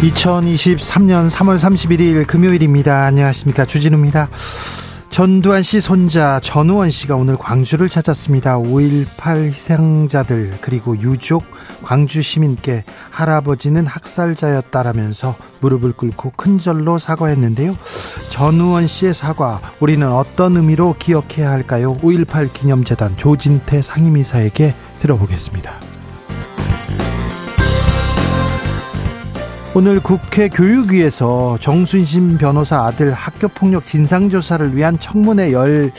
2023년 3월 31일 금요일입니다. 안녕하십니까. 주진우입니다. 전두환 씨 손자 전우원 씨가 오늘 광주를 찾았습니다. 5.18 희생자들 그리고 유족 광주 시민께 할아버지는 학살자였다라면서 무릎을 꿇고 큰 절로 사과했는데요. 전우원 씨의 사과 우리는 어떤 의미로 기억해야 할까요? 5.18 기념재단 조진태 상임이사에게 들어보겠습니다. 오늘 국회 교육위에서 정순신 변호사 아들 학교폭력 진상조사를 위한 청문회 열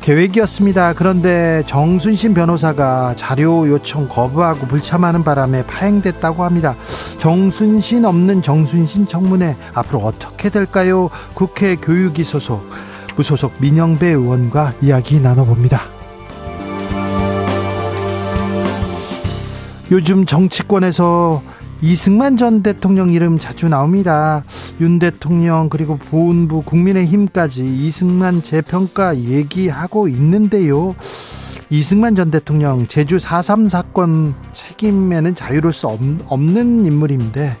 계획이었습니다. 그런데 정순신 변호사가 자료 요청 거부하고 불참하는 바람에 파행됐다고 합니다. 정순신 없는 정순신 청문회 앞으로 어떻게 될까요? 국회 교육위 소속 무소속 민영배 의원과 이야기 나눠봅니다. 요즘 정치권에서 이승만 전 대통령 이름 자주 나옵니다. 윤 대통령 그리고 보훈부 국민의힘까지 이승만 재평가 얘기하고 있는데요. 이승만 전 대통령 제주 4.3 사건 책임에는 자유로울 수 없는 인물인데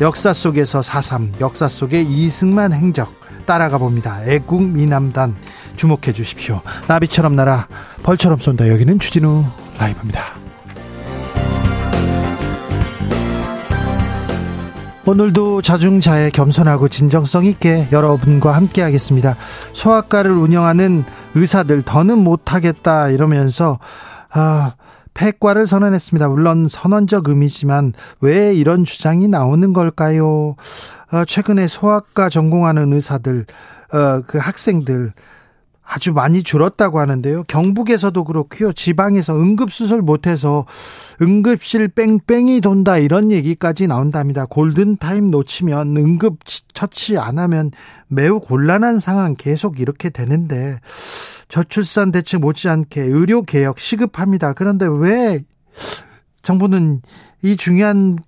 역사 속에서 4.3 역사 속의 이승만 행적 따라가 봅니다. 애국 미남단 주목해 주십시오. 나비처럼 날아 벌처럼 쏜다. 여기는 주진우 라이브입니다. 오늘도 자중자애 겸손하고 진정성 있게 여러분과 함께 하겠습니다. 소아과를 운영하는 의사들 더는 못하겠다 이러면서 아 폐과를 선언했습니다. 물론 선언적 의미지만 왜 이런 주장이 나오는 걸까요? 어, 최근에 소아과 전공하는 의사들, 어, 그 학생들 아주 많이 줄었다고 하는데요. 경북에서도 그렇고요. 지방에서 응급수술 못해서 응급실 뺑뺑이 돈다 이런 얘기까지 나온답니다. 골든타임 놓치면 응급 처치 안 하면 매우 곤란한 상황 계속 이렇게 되는데 저출산 대책 못지않게 의료개혁 시급합니다. 그런데 왜 정부는 이 중요한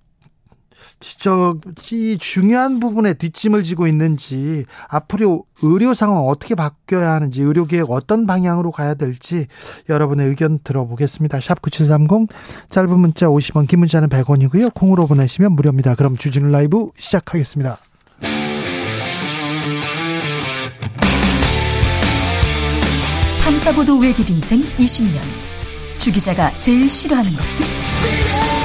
진짜 이 중요한 부분에 뒷짐을 지고 있는지 앞으로 의료 상황 어떻게 바뀌어야 하는지 의료 계획 어떤 방향으로 가야 될지 여러분의 의견 들어보겠습니다. 샵 9730 짧은 문자 50원 긴 문자는 100원이고요. 콩으로 보내시면 무료입니다. 그럼 주진우 라이브 시작하겠습니다. 탐사보도 외길 인생 20년 주 기자가 제일 싫어하는 것은?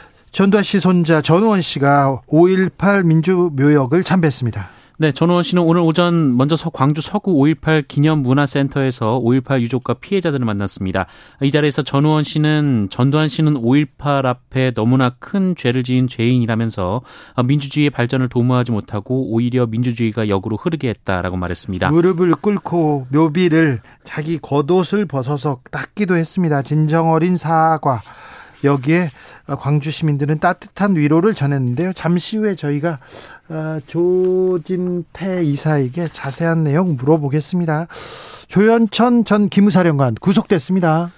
전두환 씨 손자 전우원 씨가 5.18 민주묘역을 참배했습니다. 네, 전우원 씨는 오늘 오전 먼저 광주 서구 5.18 기념문화센터에서 5.18 유족과 피해자들을 만났습니다. 이 자리에서 전우원 씨는 전두환 씨는 5.18 앞에 너무나 큰 죄를 지은 죄인이라면서 민주주의의 발전을 도모하지 못하고 오히려 민주주의가 역으로 흐르게 했다라고 말했습니다. 무릎을 꿇고 묘비를 자기 겉옷을 벗어서 닦기도 했습니다. 진정 어린 사과. 여기에 광주 시민들은 따뜻한 위로를 전했는데요. 잠시 후에 저희가 어, 조진태 이사에게 자세한 내용 물어보겠습니다. 조현천 전 기무사령관 구속됐습니다.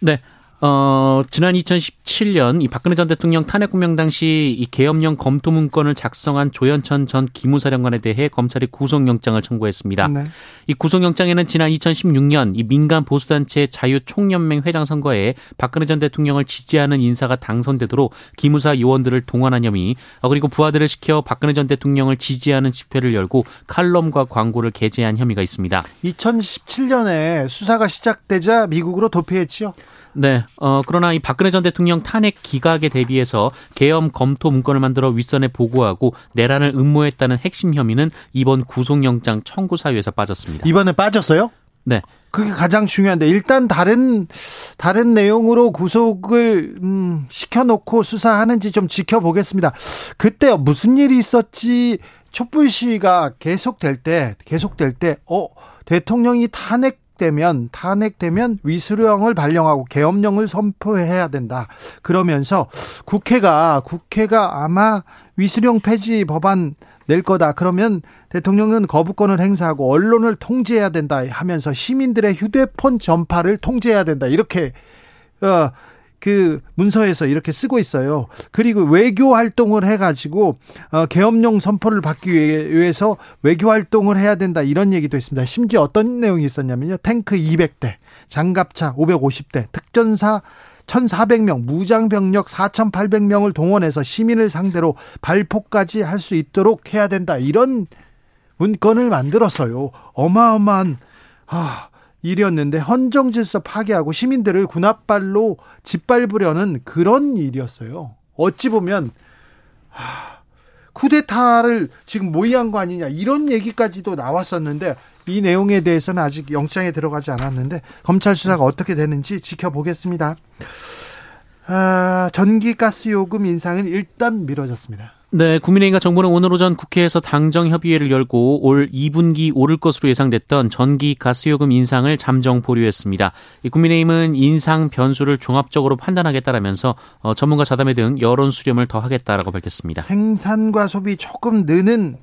네. 어, 지난 2017년 이 박근혜 전 대통령 탄핵 구명 당시 이 계엄령 검토 문건을 작성한 조현천 전 기무사령관에 대해 검찰이 구속영장을 청구했습니다. 네. 이 구속영장에는 지난 2016년 이 민간 보수단체 자유총연맹 회장 선거에 박근혜 전 대통령을 지지하는 인사가 당선되도록 기무사 요원들을 동원한 혐의, 어, 그리고 부하들을 시켜 박근혜 전 대통령을 지지하는 집회를 열고 칼럼과 광고를 게재한 혐의가 있습니다. 2017년에 수사가 시작되자 미국으로 도피했지요. 네. 어, 그러나 이 박근혜 전 대통령 탄핵 기각에 대비해서 계엄 검토 문건을 만들어 윗선에 보고하고 내란을 음모했다는 핵심 혐의는 이번 구속영장 청구 사유에서 빠졌습니다. 이번에 빠졌어요? 네. 그게 가장 중요한데 일단 다른 다른 내용으로 구속을 음, 시켜놓고 수사하는지 좀 지켜보겠습니다. 그때 무슨 일이 있었지? 촛불 시위가 계속될 때 계속될 때 어 대통령이 탄핵 탄핵되면 탄핵되면 위수령을 발령하고 계엄령을 선포해야 된다. 그러면서 국회가 국회가 아마 위수령 폐지 법안 낼 거다. 그러면 대통령은 거부권을 행사하고 언론을 통제해야 된다 하면서 시민들의 휴대폰 전파를 통제해야 된다. 이렇게 어 그 문서에서 이렇게 쓰고 있어요. 그리고 외교 활동을 해가지고 어, 계엄령 선포를 받기 위해서 외교 활동을 해야 된다 이런 얘기도 있습니다. 심지어 어떤 내용이 있었냐면요. 탱크 200대, 장갑차 550대, 특전사 1,400명, 무장병력 4,800명을 동원해서 시민을 상대로 발포까지 할 수 있도록 해야 된다. 이런 문건을 만들었어요. 어마어마한, 아, 일이었는데 헌정 질서 파괴하고 시민들을 군합발로 짓밟으려는 그런 일이었어요. 어찌 보면 하, 쿠데타를 지금 모의한 거 아니냐 이런 얘기까지도 나왔었는데 이 내용에 대해서는 아직 영장에 들어가지 않았는데 검찰 수사가 어떻게 되는지 지켜보겠습니다. 아, 전기가스 요금 인상은 일단 미뤄졌습니다. 네, 국민의힘과 정부는 오늘 오전 국회에서 당정 협의회를 열고 올 2분기 오를 것으로 예상됐던 전기 가스요금 인상을 잠정 보류했습니다. 국민의힘은 인상 변수를 종합적으로 판단하겠다라면서 어, 전문가 자담회 등 여론 수렴을 더 하겠다라고 밝혔습니다. 생산과 소비 조금 느는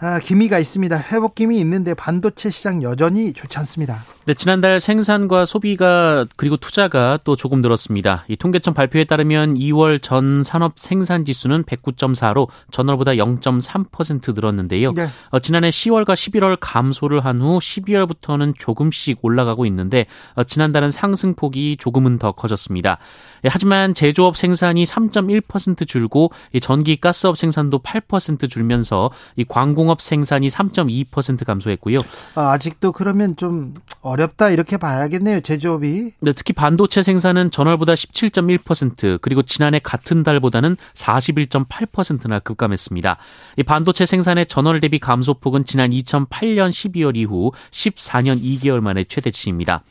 아, 기미가 있습니다. 회복 기미 있는데 반도체 시장 여전히 좋지 않습니다. 네, 지난달 생산과 소비가 그리고 투자가 또 조금 늘었습니다. 이 통계청 발표에 따르면 2월 전 산업 생산 지수는 109.4로 전월보다 0.3% 늘었는데요. 네. 어, 지난해 10월과 11월 감소를 한 후 12월부터는 조금씩 올라가고 있는데 어, 지난달은 상승폭이 조금은 더 커졌습니다. 예, 하지만 제조업 생산이 3.1% 줄고 이 전기 가스업 생산도 8% 줄면서 이 광공업 생산이 3.2% 감소했고요. 아, 아직도 그러면 좀 어 렵다 이렇게 봐야겠네요. 제조업이. 네, 특히 반도체 생산은 전월보다 17.1% 그리고 지난해 같은 달보다는 41.8%나 급감했습니다. 이 반도체 생산의 전월 대비 감소폭은 지난 2008년 12월 이후 14년 2개월 만에 최대치입니다.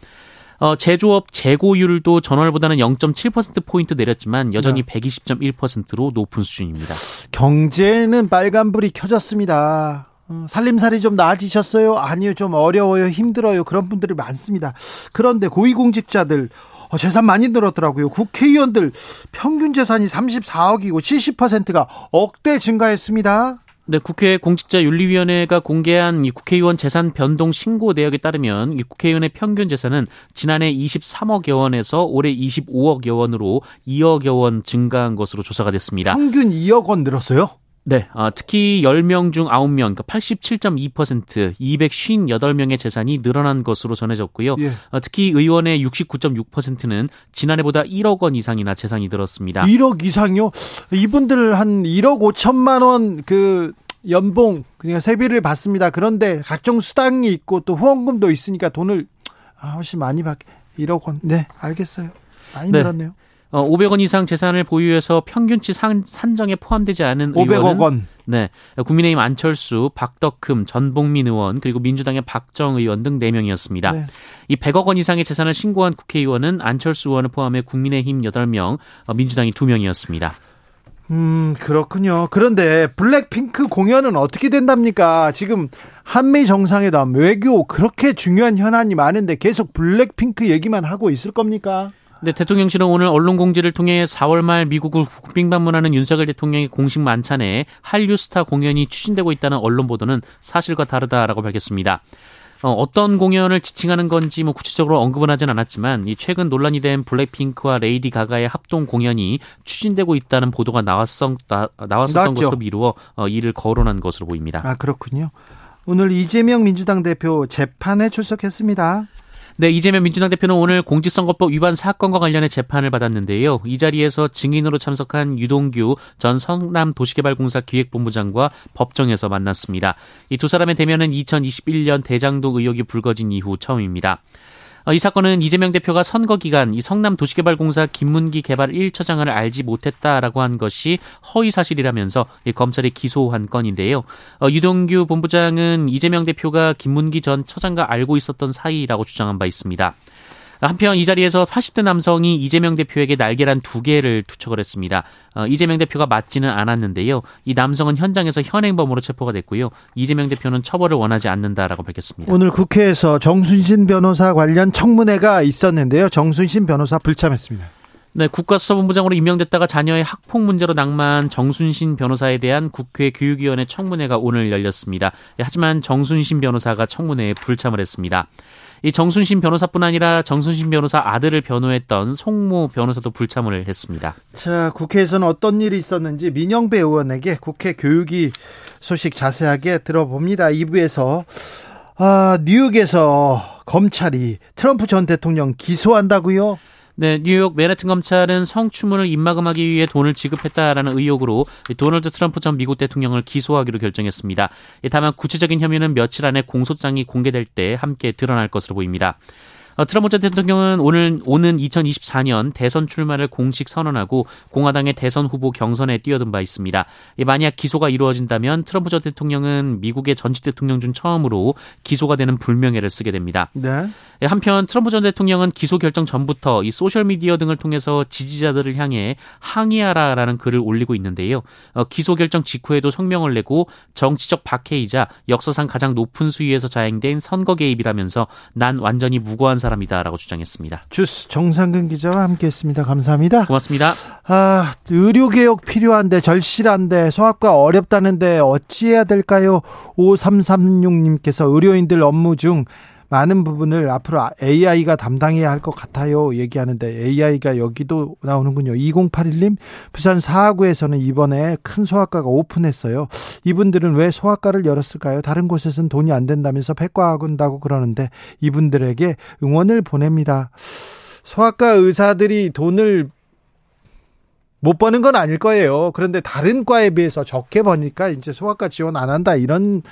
어, 제조업 재고율도 전월보다는 0.7%포인트 내렸지만 여전히 네. 120.1%로 높은 수준입니다. 경제는 빨간불이 켜졌습니다. 어, 살림살이 좀 나아지셨어요? 아니요, 좀 어려워요, 힘들어요. 그런 분들이 많습니다. 그런데 고위공직자들 어, 재산 많이 늘었더라고요. 국회의원들 평균 재산이 34억이고 70%가 억대 증가했습니다. 네, 국회 공직자윤리위원회가 공개한 이 국회의원 재산 변동 신고 내역에 따르면 이 국회의원의 평균 재산은 지난해 23억여 원에서 올해 25억여 원으로 2억여 원 증가한 것으로 조사가 됐습니다. 평균 2억 원 늘었어요? 네, 어, 특히 10명 중 9명, 그러니까 87.2%, 258명의 재산이 늘어난 것으로 전해졌고요. 예. 어, 특히 의원의 69.6%는 지난해보다 1억 원 이상이나 재산이 늘었습니다. 1억 이상요? 이분들 한 1억 5천만 원 그 연봉 그냥 세비를 받습니다. 그런데 각종 수당이 있고 또 후원금도 있으니까 돈을 아, 훨씬 많이 받게 1억 원. 네, 알겠어요. 많이 네. 늘었네요. 어, 500원 이상 재산을 보유해서 평균치 산, 산정에 포함되지 않은 500억 의원은 원. 네. 국민의힘 안철수, 박덕흠, 전봉민 의원, 그리고 민주당의 박정 의원 등 4명이었습니다. 네. 이 100억 원 이상의 재산을 신고한 국회의원은 안철수 의원을 포함해 국민의힘 8명, 어, 민주당이 2명이었습니다. 음, 그렇군요. 그런데 블랙핑크 공연은 어떻게 된답니까? 지금 한미 정상회담, 외교 그렇게 중요한 현안이 많은데 계속 블랙핑크 얘기만 하고 있을 겁니까? 네, 대통령실은 오늘 언론 공지를 통해 4월 말 미국을 국빈 방문하는 윤석열 대통령의 공식 만찬에 한류 스타 공연이 추진되고 있다는 언론 보도는 사실과 다르다라고 밝혔습니다. 어떤 공연을 지칭하는 건지 뭐 구체적으로 언급은 하진 않았지만 이 최근 논란이 된 블랙핑크와 레이디 가가의 합동 공연이 추진되고 있다는 보도가 나왔었, 나, 나왔었던 나왔죠. 것으로 미루어 어, 이를 거론한 것으로 보입니다. 아 그렇군요. 오늘 이재명 민주당 대표 재판에 출석했습니다. 네, 이재명 민주당 대표는 오늘 공직선거법 위반 사건과 관련해 재판을 받았는데요. 이 자리에서 증인으로 참석한 유동규 전 성남도시개발공사 기획본부장과 법정에서 만났습니다. 이 두 사람의 대면은 2021년 대장동 의혹이 불거진 이후 처음입니다. 어, 이 사건은 이재명 대표가 선거 기간 이 성남 도시개발공사 김문기 개발 1처장을 알지 못했다라고 한 것이 허위 사실이라면서 검찰이 기소한 건인데요. 어, 유동규 본부장은 이재명 대표가 김문기 전 처장과 알고 있었던 사이라고 주장한 바 있습니다. 한편 이 자리에서 80대 남성이 이재명 대표에게 날개란 두 개를 투척을 했습니다. 어, 이재명 대표가 맞지는 않았는데요. 이 남성은 현장에서 현행범으로 체포가 됐고요. 이재명 대표는 처벌을 원하지 않는다라고 밝혔습니다. 오늘 국회에서 정순신 변호사 관련 청문회가 있었는데요. 정순신 변호사 불참했습니다. 네, 국가수사본부장으로 임명됐다가 자녀의 학폭 문제로 낭만 정순신 변호사에 대한 국회 교육위원회 청문회가 오늘 열렸습니다. 하지만 정순신 변호사가 청문회에 불참을 했습니다. 이 정순신 변호사뿐 아니라 정순신 변호사 아들을 변호했던 송모 변호사도 불참을 했습니다. 자, 국회에서는 어떤 일이 있었는지 민영배 의원에게 국회 교육위 소식 자세하게 들어봅니다. 2부에서 아, 뉴욕에서 검찰이 트럼프 전 대통령 기소한다고요? 네, 뉴욕 맨해튼 검찰은 성추문을 입막음하기 위해 돈을 지급했다라는 의혹으로 도널드 트럼프 전 미국 대통령을 기소하기로 결정했습니다. 다만 구체적인 혐의는 며칠 안에 공소장이 공개될 때 함께 드러날 것으로 보입니다. 어, 트럼프 전 대통령은 오늘 오는 2024년 대선 출마를 공식 선언하고 공화당의 대선 후보 경선에 뛰어든 바 있습니다. 만약 기소가 이루어진다면 트럼프 전 대통령은 미국의 전직 대통령 중 처음으로 기소가 되는 불명예를 쓰게 됩니다. 네. 예, 한편 트럼프 전 대통령은 기소 결정 전부터 이 소셜 미디어 등을 통해서 지지자들을 향해 항의하라라는 글을 올리고 있는데요. 어, 기소 결정 직후에도 성명을 내고 정치적 박해이자 역사상 가장 높은 수위에서 자행된 선거 개입이라면서 난 완전히 무고한 사람이다라고 주장했습니다. 주스 정상근 기자와 함께했습니다. 감사합니다. 고맙습니다. 아 의료 개혁 필요한데 절실한데 소아과 어렵다는데 어찌해야 될까요? 5336님께서 의료인들 업무 중 많은 부분을 앞으로 AI가 담당해야 할 것 같아요. 얘기하는데 AI가 여기도 나오는군요. 2081님, 부산 사하구에서는 이번에 큰 소아과가 오픈했어요. 이분들은 왜 소아과를 열었을까요? 다른 곳에서는 돈이 안 된다면서 폐과한다고 그러는데 이분들에게 응원을 보냅니다. 소아과 의사들이 돈을 못 버는 건 아닐 거예요. 그런데 다른 과에 비해서 적게 버니까 이제 소아과 지원 안 한다 이런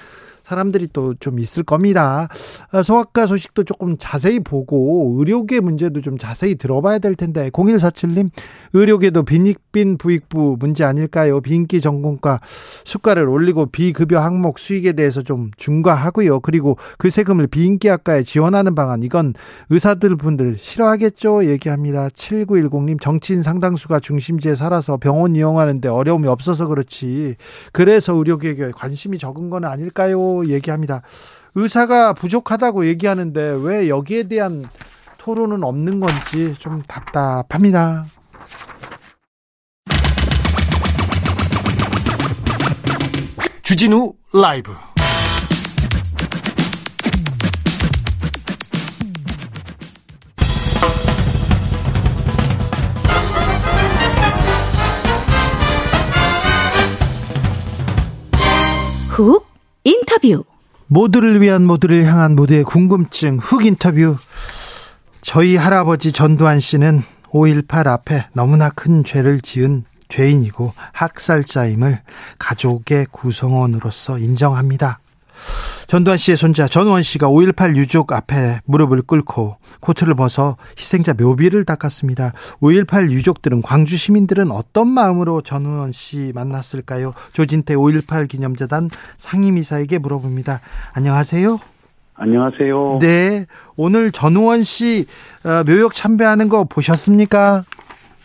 사람들이 또 좀 있을 겁니다. 아, 소아과 소식도 조금 자세히 보고 의료계 문제도 좀 자세히 들어봐야 될 텐데 0147님 의료계도 빈익빈 부익부 문제 아닐까요? 비인기 전공과 수가를 올리고 비급여 항목 수익에 대해서 좀 중과하고요. 그리고 그 세금을 비인기 학과에 지원하는 방안 이건 의사들 분들 싫어하겠죠? 얘기합니다. 7910님 정치인 상당수가 중심지에 살아서 병원 이용하는데 어려움이 없어서 그렇지. 그래서 의료계에 관심이 적은 건 아닐까요? 얘기합니다. 의사가 부족하다고 얘기하는데 왜 여기에 대한 토론은 없는 건지 좀 답답합니다. 주진우 라이브 훅 인터뷰. 모두를 위한 모두를 향한 모두의 궁금증 흑 인터뷰. 저희 할아버지 전두환 씨는 5.18 앞에 너무나 큰 죄를 지은 죄인이고 학살자임을 가족의 구성원으로서 인정합니다. 전두환 씨의 손자 전우원 씨가 5.18 유족 앞에 무릎을 꿇고 코트를 벗어 희생자 묘비를 닦았습니다. 5.18 유족들은 광주 시민들은 어떤 마음으로 전우원 씨 만났을까요? 조진태 5.18 기념재단 상임이사에게 물어봅니다. 안녕하세요. 안녕하세요. 네. 오늘 전우원 씨 어, 묘역 참배하는 거 보셨습니까?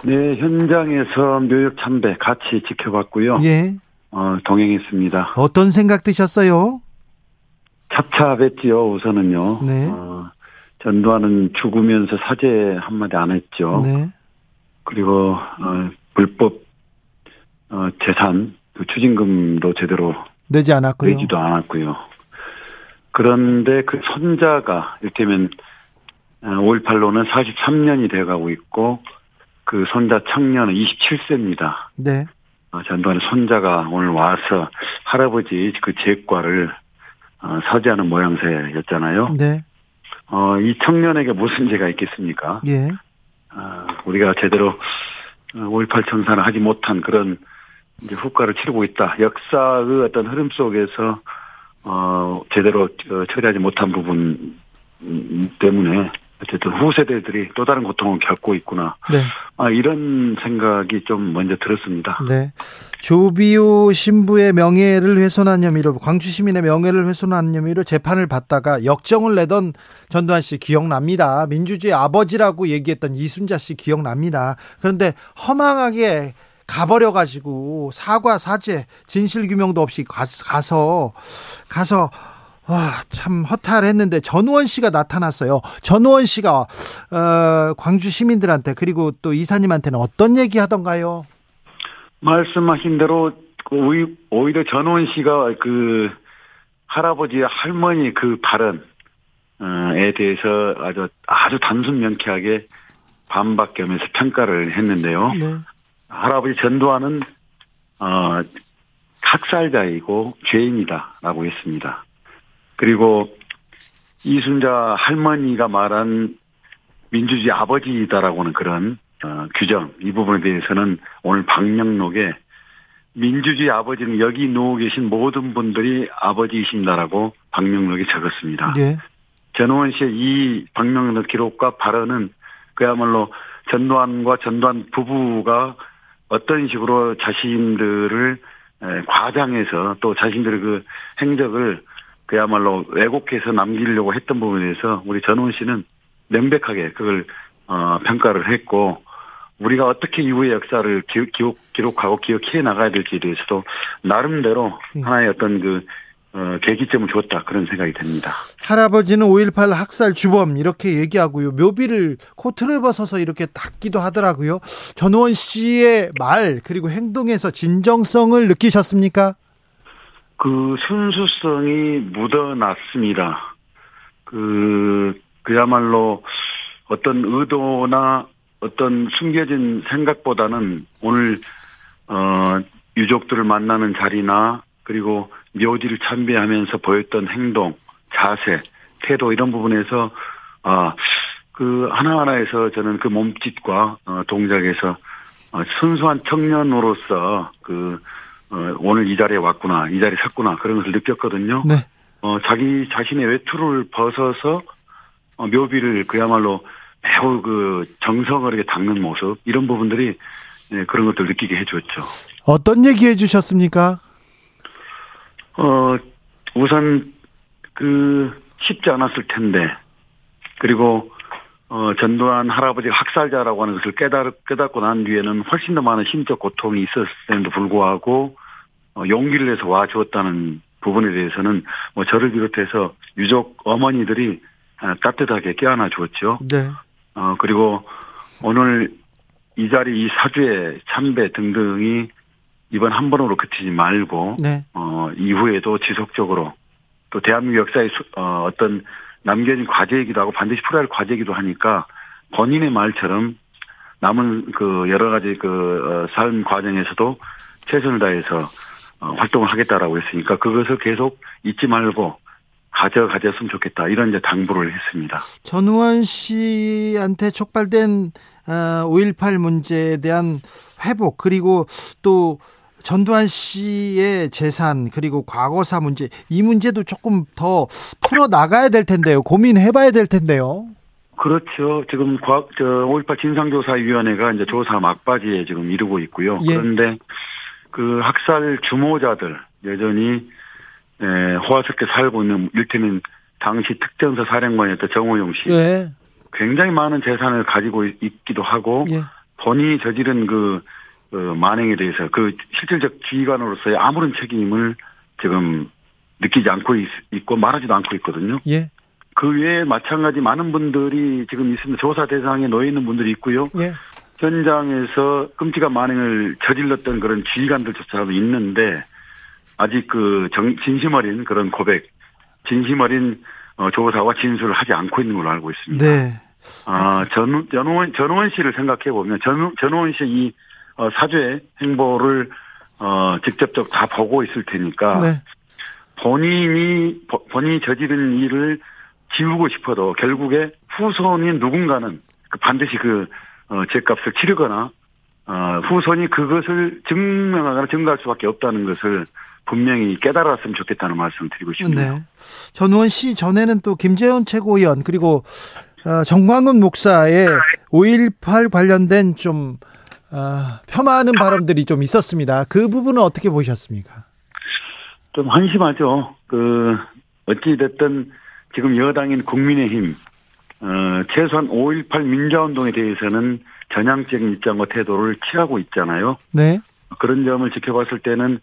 네, 현장에서 묘역 참배 같이 지켜봤고요. 예. 어, 동행했습니다. 어떤 생각 드셨어요? 답답했지요, 우선은요. 네. 어, 전두환은 죽으면서 사죄 한마디 안 했죠. 네. 그리고, 어, 불법, 어, 재산, 그 추징금도 제대로 내지 않았고요. 내지도 않았고요. 그런데 그 손자가 이를테면 5.18로는 43년이 돼가고 있고 그 손자 청년은 27세입니다. 네. 어, 전두환의 손자가 오늘 와서 할아버지 그 재과를 어, 사죄하는 모양새였잖아요. 네. 어, 이 청년에게 무슨 죄가 있겠습니까? 예. 어, 우리가 제대로 5.18 청산을 하지 못한 그런 이제 후과를 치르고 있다. 역사의 어떤 흐름 속에서 어, 제대로 처리하지 못한 부분 때문에 어쨌든 후세대들이 또 다른 고통을 겪고 있구나. 네. 아, 이런 생각이 좀 먼저 들었습니다. 네. 조비오 신부의 명예를 훼손한 혐의로 광주 시민의 명예를 훼손한 혐의로 재판을 받다가 역정을 내던 전두환 씨 기억납니다. 민주주의 아버지라고 얘기했던 이순자 씨 기억납니다. 그런데 허망하게 가버려 가지고 사과 사죄 진실 규명도 없이 가서 가서 와, 참 허탈했는데 전우원 씨가 나타났어요. 전우원 씨가 어, 광주 시민들한테 그리고 또 이사님한테는 어떤 얘기 하던가요? 말씀하신 대로 그 오히려 전우원 씨가 그 할아버지 할머니 그 발언에 대해서 아주 아주 단순 명쾌하게 반박 겸해서 평가를 했는데요. 네. 할아버지 전두환은 어 학살자이고 죄인이다라고 했습니다. 그리고 이순자 할머니가 말한 민주주의 아버지이다라고는 그런 어, 규정 이 부분에 대해서는 오늘 방명록에 민주주의 아버지는 여기 누워 계신 모든 분들이 아버지이신다라고 방명록에 적었습니다. 네. 전호원 씨의 이 방명록 기록과 발언은 그야말로 전두환과 전두환 부부가 어떤 식으로 자신들을 과장해서 또 자신들의 그 행적을 그야말로 왜곡해서 남기려고 했던 부분에 대해서 우리 전원 씨는 명백하게 그걸 어, 평가를 했고 우리가 어떻게 이후의 역사를 기록, 기록, 기록하고 기억해 나가야 될지에 대해서도 나름대로 음. 하나의 어떤 그 어, 계기점을 줬다 그런 생각이 듭니다. 할아버지는 5.18 학살 주범 이렇게 얘기하고요. 묘비를 코트를 벗어서 이렇게 닦기도 하더라고요. 전원 씨의 말 그리고 행동에서 진정성을 느끼셨습니까? 그 순수성이 묻어났습니다. 그 그야말로 어떤 의도나 어떤 숨겨진 생각보다는 오늘 어 유족들을 만나는 자리나 그리고 묘지를 참배하면서 보였던 행동, 자세, 태도 이런 부분에서 아 그 하나하나에서 저는 그 몸짓과 어 동작에서 어 순수한 청년으로서 그 어, 오늘 이 자리에 왔구나, 이 자리에 섰구나 그런 것을 느꼈거든요. 네. 어, 자기 자신의 외투를 벗어서 어, 묘비를 그야말로 매우 그 정성을 이렇게 닦는 모습 이런 부분들이 네, 그런 것들 느끼게 해줬죠. 어떤 얘기 해주셨습니까? 어 우선 그 쉽지 않았을 텐데 그리고 어, 전두환 할아버지가 학살자라고 하는 것을 깨달, 깨닫고 난 뒤에는 훨씬 더 많은 심적 고통이 있었음에도 불구하고, 어, 용기를 내서 와주었다는 부분에 대해서는 뭐 저를 비롯해서 유족 어머니들이 아, 따뜻하게 껴안아 주었죠. 네. 어, 그리고 오늘 이 자리 이 사주의 참배 등등이 이번 한 번으로 그치지 말고, 네. 어, 이후에도 지속적으로 또 대한민국 역사의 수, 어, 어떤 남겨진 과제이기도 하고 반드시 풀어야 할 과제이기도 하니까 본인의 말처럼 남은 그 여러 가지 그삶 어, 과정에서도 최선을 다해서 어, 활동을 하겠다라고 했으니까 그것을 계속 잊지 말고 가져 가졌으면 좋겠다 이런 이제 당부를 했습니다. 전우원 씨한테 촉발된 5.18 어, 문제에 대한 회복 그리고 또 전두환 씨의 재산 그리고 과거사 문제 이 문제도 조금 더 풀어 나가야 될 텐데요. 고민해 봐야 될 텐데요. 그렇죠. 지금 과학 저5.18 진상조사위원회가 이제 조사 막바지에 지금 이르고 있고요. 예. 그런데 그 학살 주모자들 여전히 에, 호화스럽게 살고 있는 일테면 당시 특전사 사령관이었던 정호용 씨. 예. 굉장히 많은 재산을 가지고 있기도 하고 예. 본인이 저지른 그그 만행에 대해서 그 실질적 지휘관으로서의 아무런 책임을 지금 느끼지 않고 있, 고 말하지도 않고 있거든요. 예. 그 외에 마찬가지 많은 분들이 지금 있습니다. 조사 대상에 놓여 있는 분들이 있고요. 예. 현장에서 끔찍한 만행을 저질렀던 그런 지휘관들조차도 있는데 아직 그 정, 진심 어린 그런 고백 진심 어린 어, 조사와 진술을 하지 않고 있는 걸로 알고 있습니다. 네. 아, 전, 전우원, 전우원 씨를 생각해 보면, 전, 전우원 씨 이, 어, 사죄 행보를, 어, 직접적 다 보고 있을 테니까, 네. 본인이, 버- 본인이 저지른 일을 지우고 싶어도 결국에 후손인 누군가는 그 반드시 그, 어, 죄값을 치르거나, 어, 후손이 그것을 증명하거나 증거할 수밖에 없다는 것을 분명히 깨달았으면 좋겠다는 말씀 드리고 싶네요. 네. 전우원 씨 전에는 또 김재원 최고위원 그리고 어, 정광훈 목사의 5.18 관련된 좀 어, 폄하하는 발언들이 좀 있었습니다. 그 부분은 어떻게 보셨습니까? 좀 한심하죠. 그 어찌 됐든 지금 여당인 국민의힘 어, 최소한 5.18 민주화운동에 대해서는 전향적인 입장과 태도를 취하고 있잖아요. 네. 그런 점을 지켜봤을 때는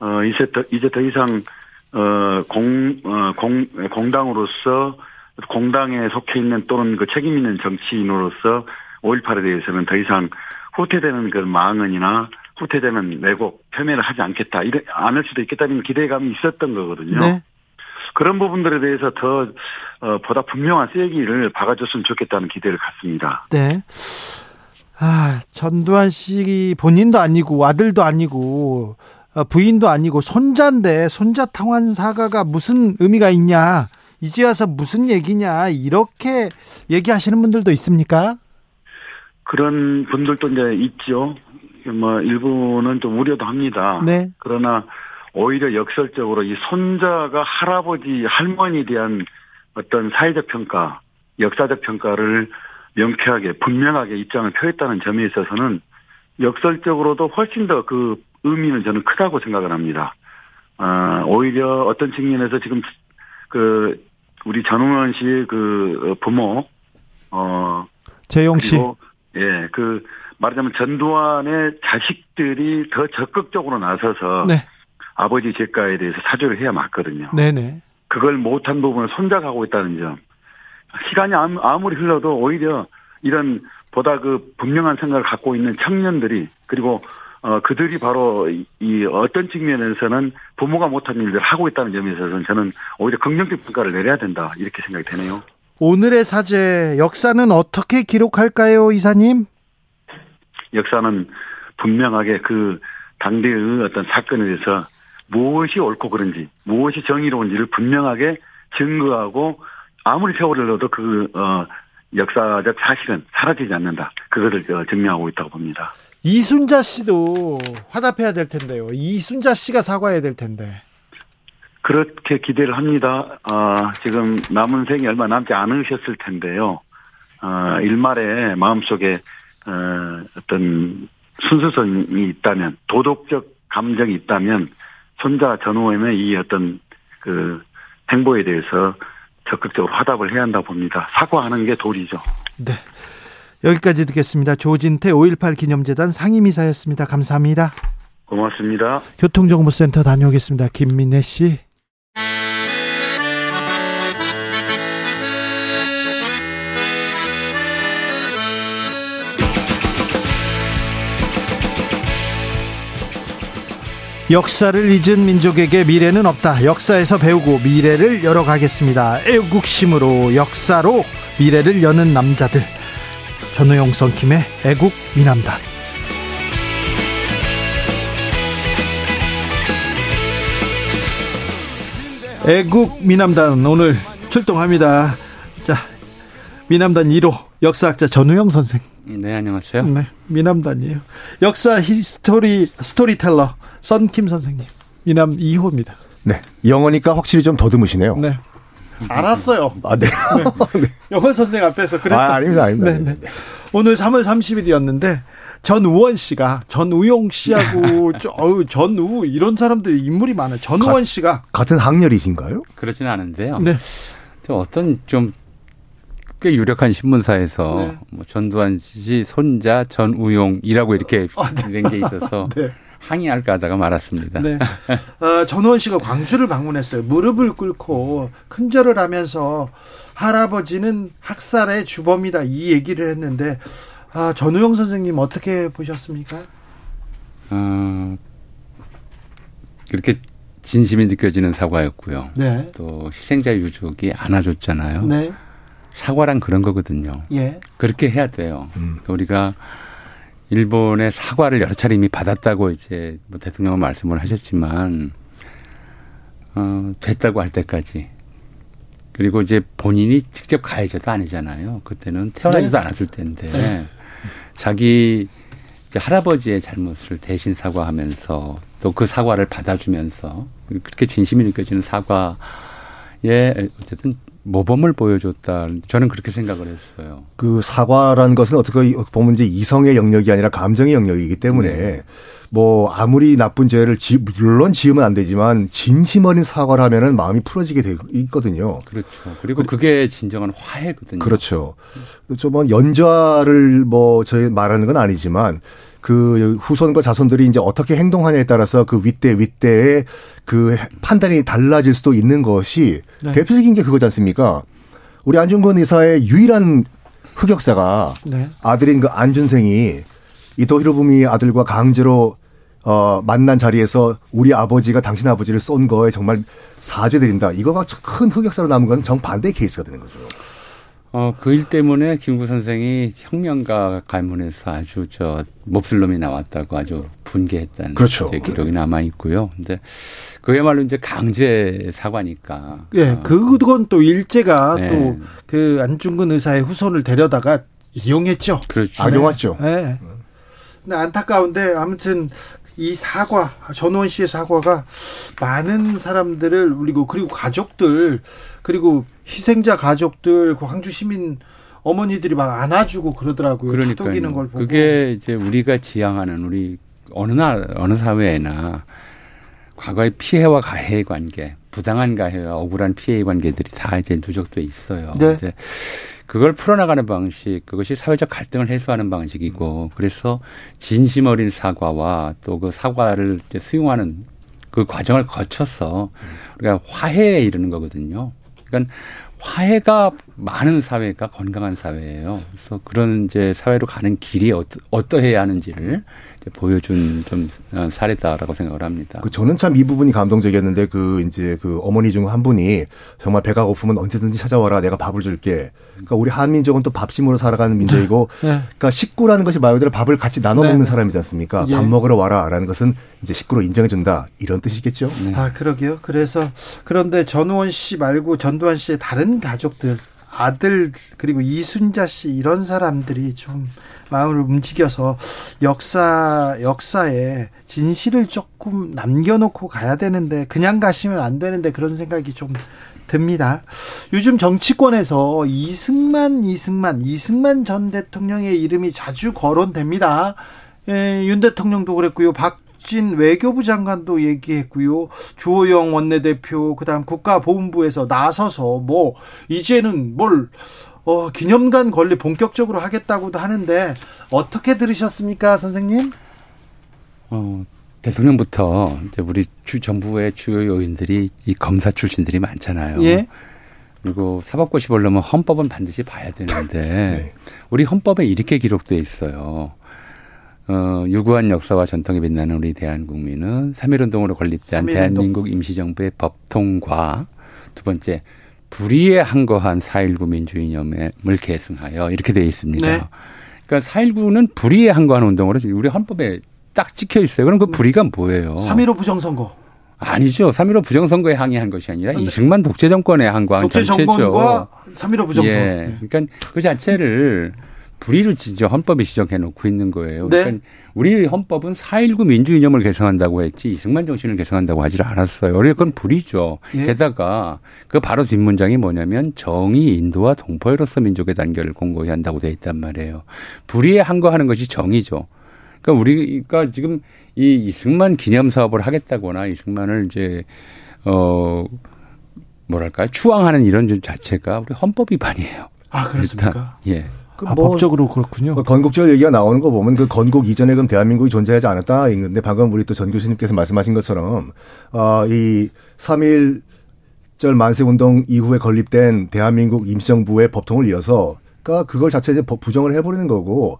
어, 이제 더, 이제 더 이상 어, 공, 어, 공, 공당으로서 공당에 속해 있는 또는 그 책임 있는 정치인으로서 5.18에 대해서는 더 이상 후퇴되는 그 망언이나 후퇴되는 왜곡, 폄훼를 하지 않겠다, 이래, 않을 수도 있겠다는 기대감이 있었던 거거든요. 네. 그런 부분들에 대해서 더, 어, 보다 분명한 쐐기를 박아줬으면 좋겠다는 기대를 갖습니다. 네. 아, 전두환 씨 본인도 아니고 아들도 아니고 어, 부인도 아니고 손자인데 손자 당환 사과가 무슨 의미가 있냐? 이제 와서 무슨 얘기냐? 이렇게 얘기하시는 분들도 있습니까? 그런 분들도 이제 있죠. 뭐, 일부는 좀 우려도 합니다. 네. 그러나 오히려 역설적으로 이 손자가 할아버지, 할머니에 대한 어떤 사회적 평가, 역사적 평가를 명쾌하게, 분명하게 입장을 표했다는 점에 있어서는 역설적으로도 훨씬 더 그 의미는 저는 크다고 생각을 합니다. 아, 오히려 어떤 측면에서 지금 그 우리 전웅원 씨의 그 부모, 어, 재용 씨. 예, 그 말하자면 전두환의 자식들이 더 적극적으로 나서서 네. 아버지 재가에 대해서 사죄를 해야 맞거든요. 네, 네. 그걸 못한 부분을 손자가 하고 있다는 점. 시간이 아무- 아무리 흘러도 오히려 이런 보다 그 분명한 생각을 갖고 있는 청년들이 그리고 어 그들이 바로 이, 이 어떤 측면에서는 부모가 못한 일들을 하고 있다는 점에 있어서는 저는 오히려 긍정적 평가를 내려야 된다 이렇게 생각이 되네요. 오늘의 사죄 역사는 어떻게 기록할까요, 이사님? 역사는 분명하게 그 당대의 어떤 사건에 대해서 무엇이 옳고 그른지, 무엇이 정의로운지를 분명하게 증거하고 아무리 세월을 흘러도 그, 어, 역사적 사실은 사라지지 않는다. 그것을 어, 증명하고 있다고 봅니다. 이순자 씨도 화답해야 될 텐데요. 이순자 씨가 사과해야 될 텐데. 그렇게 기대를 합니다. 아, 지금 남은 생이 얼마 남지 않으셨을 텐데요. 아, 일말에 마음속에, 어, 어떤 순수성이 있다면, 도덕적 감정이 있다면, 손자 전우엠의 이 어떤 그 행보에 대해서 적극적으로 화답을 해야 한다고 봅니다. 사과하는 게 도리죠. 네. 여기까지 듣겠습니다. 조진태 5.18 기념재단 상임이사였습니다. 감사합니다. 고맙습니다. 교통정보센터 다녀오겠습니다. 김민혜 씨. 역사를 잊은 민족에게 미래는 없다. 역사에서 배우고 미래를 열어가겠습니다. 애국심으로 역사로 미래를 여는 남자들. 전우용 썬킴의 애국 미남단. 애국 미남단 오늘 출동합니다. 자, 미남단 1호 역사학자 전우용 선생. 네, 안녕하세요. 네, 미남단이에요. 역사 history storyteller 썬킴 선생님. 미남 2호입니다. 네. 영어니까 확실히 좀 더듬으시네요. 네. 알았어요. 아, 네. 네. 영어 선생 앞에서 그랬다. 아, 아닙니다, 아닙니다. 네, 네. 오늘 3월 30일이었는데 전 우원 씨가 전 우용 씨하고 저, 어우, 전우 이런 사람들이 인물이 많아요. 전우원 씨가 같은 학렬이신가요? 그러지는 않은데요. 네. 좀 어떤 좀 꽤 유력한 신문사에서 네. 뭐 전두환 씨 손자 전우용이라고 이렇게 아, 된게 있어서 네. 항의할까 하다가 말았습니다. 네. 어, 전우원 씨가 광주를 방문했어요. 무릎을 꿇고 큰절을 하면서 할아버지는 학살의 주범이다 이 얘기를 했는데 아, 전우영 선생님 어떻게 보셨습니까? 어, 그렇게 진심이 느껴지는 사과였고요. 네. 또 희생자 유족이 안아줬잖아요. 네. 사과란 그런 거거든요. 예. 그렇게 해야 돼요. 음. 우리가 일본의 사과를 여러 차례 이미 받았다고 이제 뭐 대통령은 말씀을 하셨지만 어, 됐다고 할 때까지 그리고 이제 본인이 직접 가해자도 아니잖아요. 그때는 태어나지도 네. 않았을 때인데 네. 자기 이제 할아버지의 잘못을 대신 사과하면서 또 그 사과를 받아주면서 그렇게 진심이 느껴지는 사과에 어쨌든 모범을 보여줬다. 저는 그렇게 생각을 했어요. 그 사과라는 것은 어떻게 보면 이제 이성의 영역이 아니라 감정의 영역이기 때문에 네. 뭐 아무리 나쁜 죄를 지, 물론 지으면 안 되지만 진심 어린 사과를 하면은 마음이 풀어지게 돼 있거든요. 그렇죠. 그리고 그게 진정한 화해거든요. 그렇죠. 좀뭐 연좌를 뭐 저희 말하는 건 아니지만 그 후손과 자손들이 이제 어떻게 행동하냐에 따라서 그 윗대 윗대의 그 판단이 달라질 수도 있는 것이 네. 대표적인 게 그거지 않습니까? 우리 안중근 의사의 유일한 흑역사가 네. 아들인 그 안준생이 이토 히로부미 아들과 강제로 어 만난 자리에서 우리 아버지가 당신 아버지를 쏜 거에 정말 사죄드린다. 이거가 큰 흑역사로 남은 건 정반대의 케이스가 되는 거죠. 어, 그 일 때문에 김구 선생이 혁명가 가문에서 아주 저 몹쓸 놈이 나왔다고 아주 분개했다는 그렇죠. 제 기록이 남아 있고요. 근데 그야말로 이제 강제 사과니까. 예, 어, 그건 또 일제가 네. 또그 안중근 의사의 후손을 데려다가 이용했죠. 그렇죠. 악용했죠. 예. 근데 안타까운데 아무튼 이 사과 전원 씨의 사과가 많은 사람들을 그리고 그리고 가족들 그리고 희생자 가족들 그 광주 시민 어머니들이 막 안아주고 그러더라고요. 그러니까요. 보고 그게 이제 우리가 지향하는 우리 어느 나 어느 사회에나 과거의 피해와 가해의 관계, 부당한 가해와 억울한 피해의 관계들이 다 이제 누적돼 있어요. 네. 근데 그걸 풀어나가는 방식, 그것이 사회적 갈등을 해소하는 방식이고, 그래서 진심 어린 사과와 또 그 사과를 이제 수용하는 그 과정을 거쳐서 우리가 화해에 이르는 거거든요. 그러니까 화해가 많은 사회가 건강한 사회예요. 그래서 그런 이제 사회로 가는 길이 어떠, 어떠해야 하는지를 이제 보여준 좀 어, 사례다라고 생각을 합니다. 그 저는 참 이 부분이 감동적이었는데 그 이제 그 어머니 중 한 분이 정말 배가 고프면 언제든지 찾아와라 내가 밥을 줄게. 그러니까 우리 한민족은 또 밥심으로 살아가는 민족이고 네. 그러니까 식구라는 것이 말 그대로 밥을 같이 나눠 네. 먹는 사람이지 않습니까? 예. 밥 먹으러 와라라는 것은 이제 식구로 인정해 준다. 이런 뜻이겠죠. 아, 그러게요. 그래서 그런데 전우원 씨 말고 전두환 씨의 다른 가족들, 아들 그리고 이순자 씨 이런 사람들이 좀 마음을 움직여서 역사 역사에 진실을 조금 남겨놓고 가야 되는데 그냥 가시면 안 되는데 그런 생각이 좀 듭니다. 요즘 정치권에서 이승만, 이승만, 이승만 전 대통령의 이름이 자주 거론됩니다. 예, 윤 대통령도 그랬고요. 박 진 외교부 장관도 얘기했고요. 주호영 원내대표, 그 다음 국가보훈부에서 나서서 뭐, 이제는 뭘, 어, 기념관 건립 본격적으로 하겠다고도 하는데, 어떻게 들으셨습니까, 선생님? 어, 대통령부터 이제 우리 주 정부의 주요 요인들이 이 검사 출신들이 많잖아요. 예. 그리고 사법고시 보려면 헌법은 반드시 봐야 되는데 우리 헌법에 이렇게 기록돼 있어요. 어, 유구한 역사와 전통이 빛나는 우리 대한국민은 3.1운동으로 건립된 3.1 운동. 대한민국 임시정부의 법통과 두 번째 불의에 항거한 4.19 민주이념을 계승하여 이렇게 되어 있습니다. 네. 그러니까 4.19는 불의에 항거한 운동으로 우리 헌법에 딱 찍혀 있어요. 그럼 그 불의가 뭐예요? 3.15 부정선거. 아니죠. 3.15 부정선거에 항의한 것이 아니라 이승만 독재 정권에 항거한 독재 전체죠. 정권과 3.15 부정선거. 예. 그러니까 그 자체를 불의로 진짜 헌법에 지정해 놓고 있는 거예요. 네. 그러니까 우리 헌법은 4.19 민주이념을 개성한다고 했지 이승만 정신을 개성한다고 하질 않았어요. 그래 그건 불의죠. 예. 게다가 그 바로 뒷문장이 뭐냐면 정의 인도와 동포로서 민족의 단결을 공고히 한다고 돼 있단 말이에요. 불의에 항거하는 것이 정의죠. 그러니까 우리가 지금 이 이승만 기념 사업을 하겠다거나 이승만을 이제 어 뭐랄까요 추앙하는 이런 점 자체가 우리 헌법 위반이에요. 아, 그렇습니까? 일단, 예. 아, 법적으로 그렇군요. 그 건국절 얘기가 나오는 거 보면 그 건국 이전에 그럼 대한민국이 존재하지 않았다. 있는데 방금 우리 또 전 교수님께서 말씀하신 것처럼 어, 이 3.1절 만세운동 이후에 건립된 대한민국 임시정부의 법통을 이어서 그러니까 그걸 자체 이제 법 부정을 해버리는 거고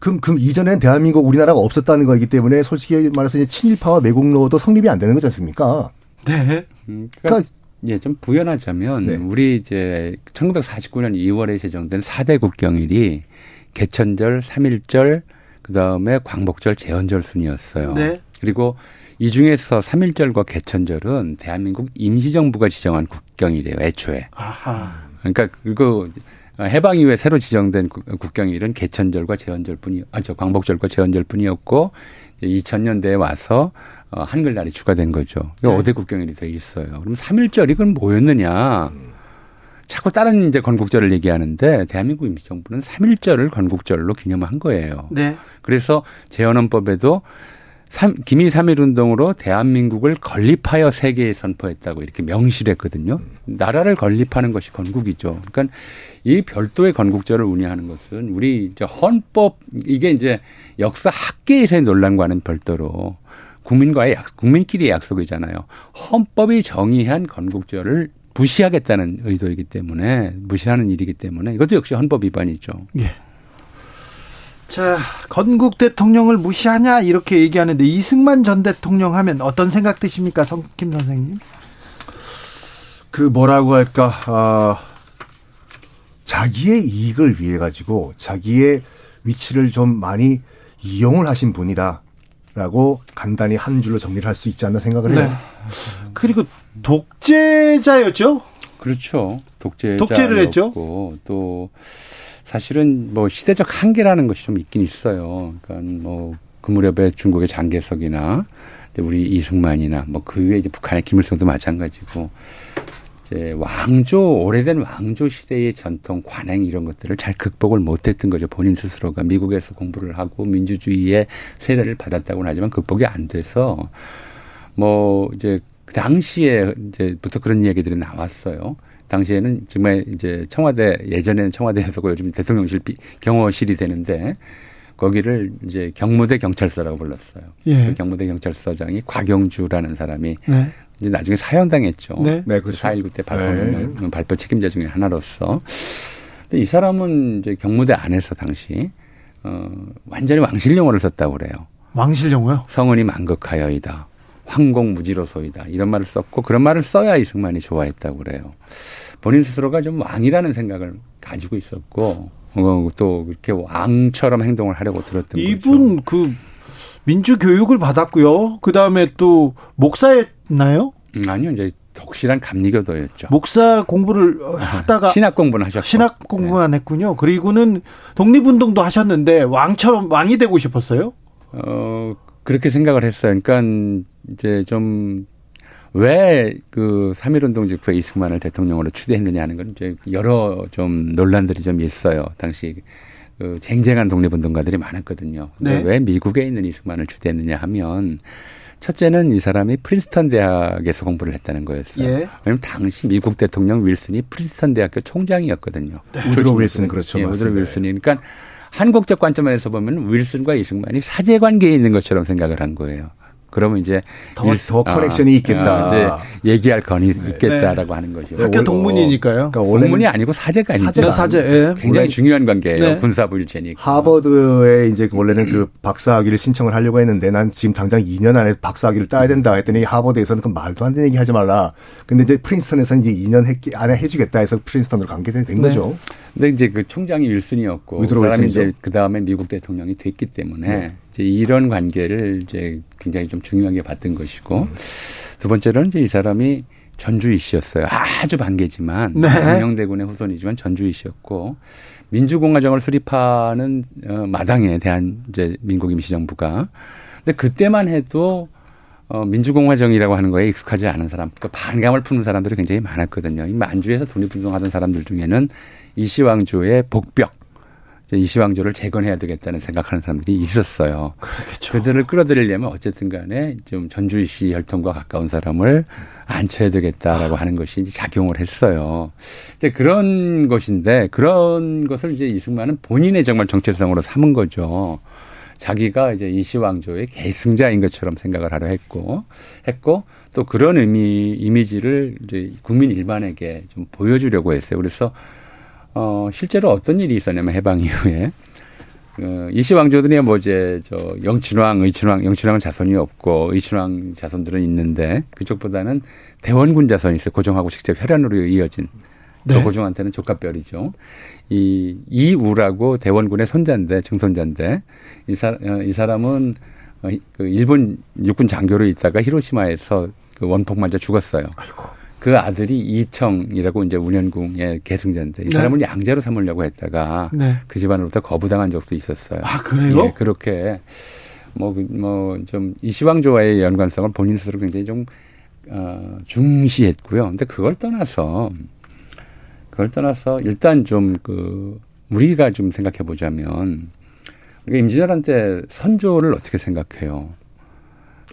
그럼 그 이전엔 대한민국 우리나라가 없었다는 거이기 때문에 솔직히 말해서 이제 친일파와 매국노도 성립이 안 되는 거지 않습니까? 네. 음, 그러니까 예, 좀 부연하자면 네. 우리 이제 1949년 2월에 제정된 4대 국경일이 개천절, 3.1절, 그다음에 광복절, 제헌절 순이었어요. 네. 그리고 이 중에서 3.1절과 개천절은 대한민국 임시정부가 지정한 국경일이에요, 애초에. 아하. 그러니까 그거 해방 이후에 새로 지정된 국- 국경일은 개천절과 제헌절뿐이 아저 광복절과 제헌절뿐이었고 2000년대에 와서 어, 한글날이 추가된 거죠. 네. 5대 국경일이 돼 있어요. 그럼 3.1절이 그건 뭐였느냐? 자꾸 다른 이제 건국절을 얘기하는데 대한민국 임시정부는 3.1절을 건국절로 기념한 거예요. 네. 그래서 재헌헌법에도 삼- 기미 3.1 운동으로 대한민국을 건립하여 세계에 선포했다고 이렇게 명시를 했거든요. 나라를 건립하는 것이 건국이죠. 그러니까 이 별도의 건국절을 운영하는 것은 우리 이제 헌법 이게 이제 역사 학계에서의 논란과는 별도로 국민과의 약, 국민끼리의 약속이잖아요. 헌법이 정의한 건국절을 무시하겠다는 의도이기 때문에 무시하는 일이기 때문에 이것도 역시 헌법 위반이죠. 자, 건국 대통령을 무시하냐 이렇게 얘기하는데 이승만 전 대통령 하면 어떤 생각 드십니까, 성김 선생님? 그 뭐라고 할까 아, 자기의 이익을 위해 가지고 자기의 위치를 좀 많이 이용을 하신 분이다 라고 간단히 한 줄로 정리를 할 수 있지 않나 생각을 해요. 네. 그리고 독재자였죠? 그렇죠. 독재 독재를 했죠? 또 사실은 뭐 시대적 한계라는 것이 좀 있긴 있어요. 그러니까 뭐 그 무렵에 중국의 장개석이나 우리 이승만이나 뭐 그 위에 이제 북한의 김일성도 마찬가지고 이제 왕조 오래된 왕조 시대의 전통 관행 이런 것들을 잘 극복을 못했던 거죠 본인 스스로가 미국에서 공부를 하고 민주주의의 세례를 받았다고는 하지만 극복이 안 돼서 뭐 이제 그 당시에 이제부터 그런 이야기들이 나왔어요. 당시에는 정말 이제 청와대 예전에는 청와대에서고 요즘 대통령실 비- 경호실이 되는데 거기를 이제 경무대 경찰서라고 불렀어요. 예. 그 경무대 경찰서장이 곽영주라는 사람이 네. 이제 나중에 사형당했죠. 네. 네, 그렇죠. 4.19 때 발표는 발표 책임자 중에 하나로서. 근데 이 사람은 이제 경무대 안에서 당시 어 완전히 왕실 용어를 썼다고 그래요. 왕실 용어요? 성은이 만극하여이다. 황공무지로소이다. 이런 말을 썼고 그런 말을 써야 이승만이 좋아했다고 그래요. 본인 스스로가 좀 왕이라는 생각을 가지고 있었고 어, 또 이렇게 왕처럼 행동을 하려고 들었던 거죠. 이분 그 민주 교육을 받았고요. 그 다음에 또 목사였나요? 음, 아니요, 이제 독실한 감리교도였죠. 목사 공부를 하다가 신학 공부는 하셨고. 신학 공부만 했군요. 그리고는 독립운동도 하셨는데 왕처럼 왕이 되고 싶었어요? 어, 그렇게 생각을 했어요. 그러니까 이제 좀 왜그 3.1운동 직후에 이승만을 대통령으로 추대했느냐 하는 건 이제 여러 좀 논란들이 좀 있어요. 당시 그 쟁쟁한 독립운동가들이 많았거든요. 근데 네. 왜 미국에 있는 이승만을 추대했느냐 하면 첫째는 이 사람이 프린스턴 대학에서 공부를 했다는 거였어요. 예. 왜냐면 당시 미국 대통령 윌슨이 프린스턴 대학교 총장이었거든요. 우드로 윌슨 그렇죠. 예, 우드로. 윌슨이. 그러니까 한국적 관점에서 보면 윌슨과 이승만이 사제 관계에 있는 것처럼 생각을 한 거예요. 그러면 이제 더- 윌슨- 더 커넥션이 있겠다. 아, 이제 얘기할 건이 있겠다라고 하는 것이요. 네, 학교 원- 동문이니까요. 그러니까 원래는 공문이 아니고 사제가 아니죠. 사제가 사제, 예. 굉장히 중요한 관계예요. 네. 군사부 일체니까. 하버드에 이제 원래는 그 박사학위를 신청을 하려고 했는데 난 지금 당장 2년 안에 박사학위를 따야 된다 했더니 하버드에서는 그 말도 안 되는 얘기 하지 말라. 근데 이제 프린스턴에서는 이제 2년 했, 안에 해주겠다 해서 프린스턴으로 관계 된 네. 거죠. 근데 이제 그 총장이 윌슨이었고 그 사람이 윌슨이죠. 이제 그 다음에 미국 대통령이 됐기 때문에 네. 이제 이런 관계를 이제 굉장히 좀 중요하게 봤던 것이고 두 번째로는 이제 이 사람이 전주이 씨였어요. 아주 반개지만 네. 명령대군의 후손이지만 전주이 씨였고 민주공화정을 수립하는 어, 마당에 대한 이제 민국 임시정부가 근데 그때만 해도 어, 민주공화 정이라고 하는 거에 익숙하지 않은 사람, 그 반감을 푸는 사람들이 굉장히 많았거든요. 이 만주에서 독립운동하던 사람들 중에는 이시왕조의 복벽, 이시왕조를 재건해야 되겠다는 생각하는 사람들이 있었어요. 그렇겠죠. 그들을 끌어들이려면 어쨌든 간에 좀 전주희 씨 혈통과 가까운 사람을 앉혀야 되겠다라고 하는 것이 이제 작용을 했어요. 이제 그런 것인데 그런 것을 이제 이승만은 본인의 정말 정체성으로 삼은 거죠. 자기가 이제 이시왕조의 계승자인 것처럼 생각을 하려 했고 했고 또 그런 의미 이미지를 이제 국민 일반에게 좀 보여주려고 했어요. 그래서 어 실제로 어떤 일이 있었냐면 해방 이후에 어, 이시 왕조들이 뭐 이제 저 영친왕, 의친왕, 영친왕은 자손이 없고 의친왕 자손들은 있는데 그쪽보다는 대원군 자손이 있어요. 고종하고 직접 혈연으로 이어진. 네. 그 고종한테는 조카별이죠. 이 이우라고 대원군의 손자인데 증손자인데 이, 사, 어, 이 사람은 어, 그 일본 육군 장교로 있다가 히로시마에서 그 원폭 맞아 죽었어요. 아이고. 그 아들이 이청이라고 이제 운현궁의 계승자인데 이 네. 사람을 양자로 삼으려고 했다가 네. 그 집안으로부터 거부당한 적도 있었어요. 아 그래요? 예, 그렇게 뭐 뭐 좀 이시왕조와의 연관성을 본인 스스로 굉장히 좀 어, 중시했고요. 근데 그걸 떠나서 그걸 떠나서 일단 좀 그 우리가 좀 생각해 보자면 우리가 임진왜란 때 선조를 어떻게 생각해요?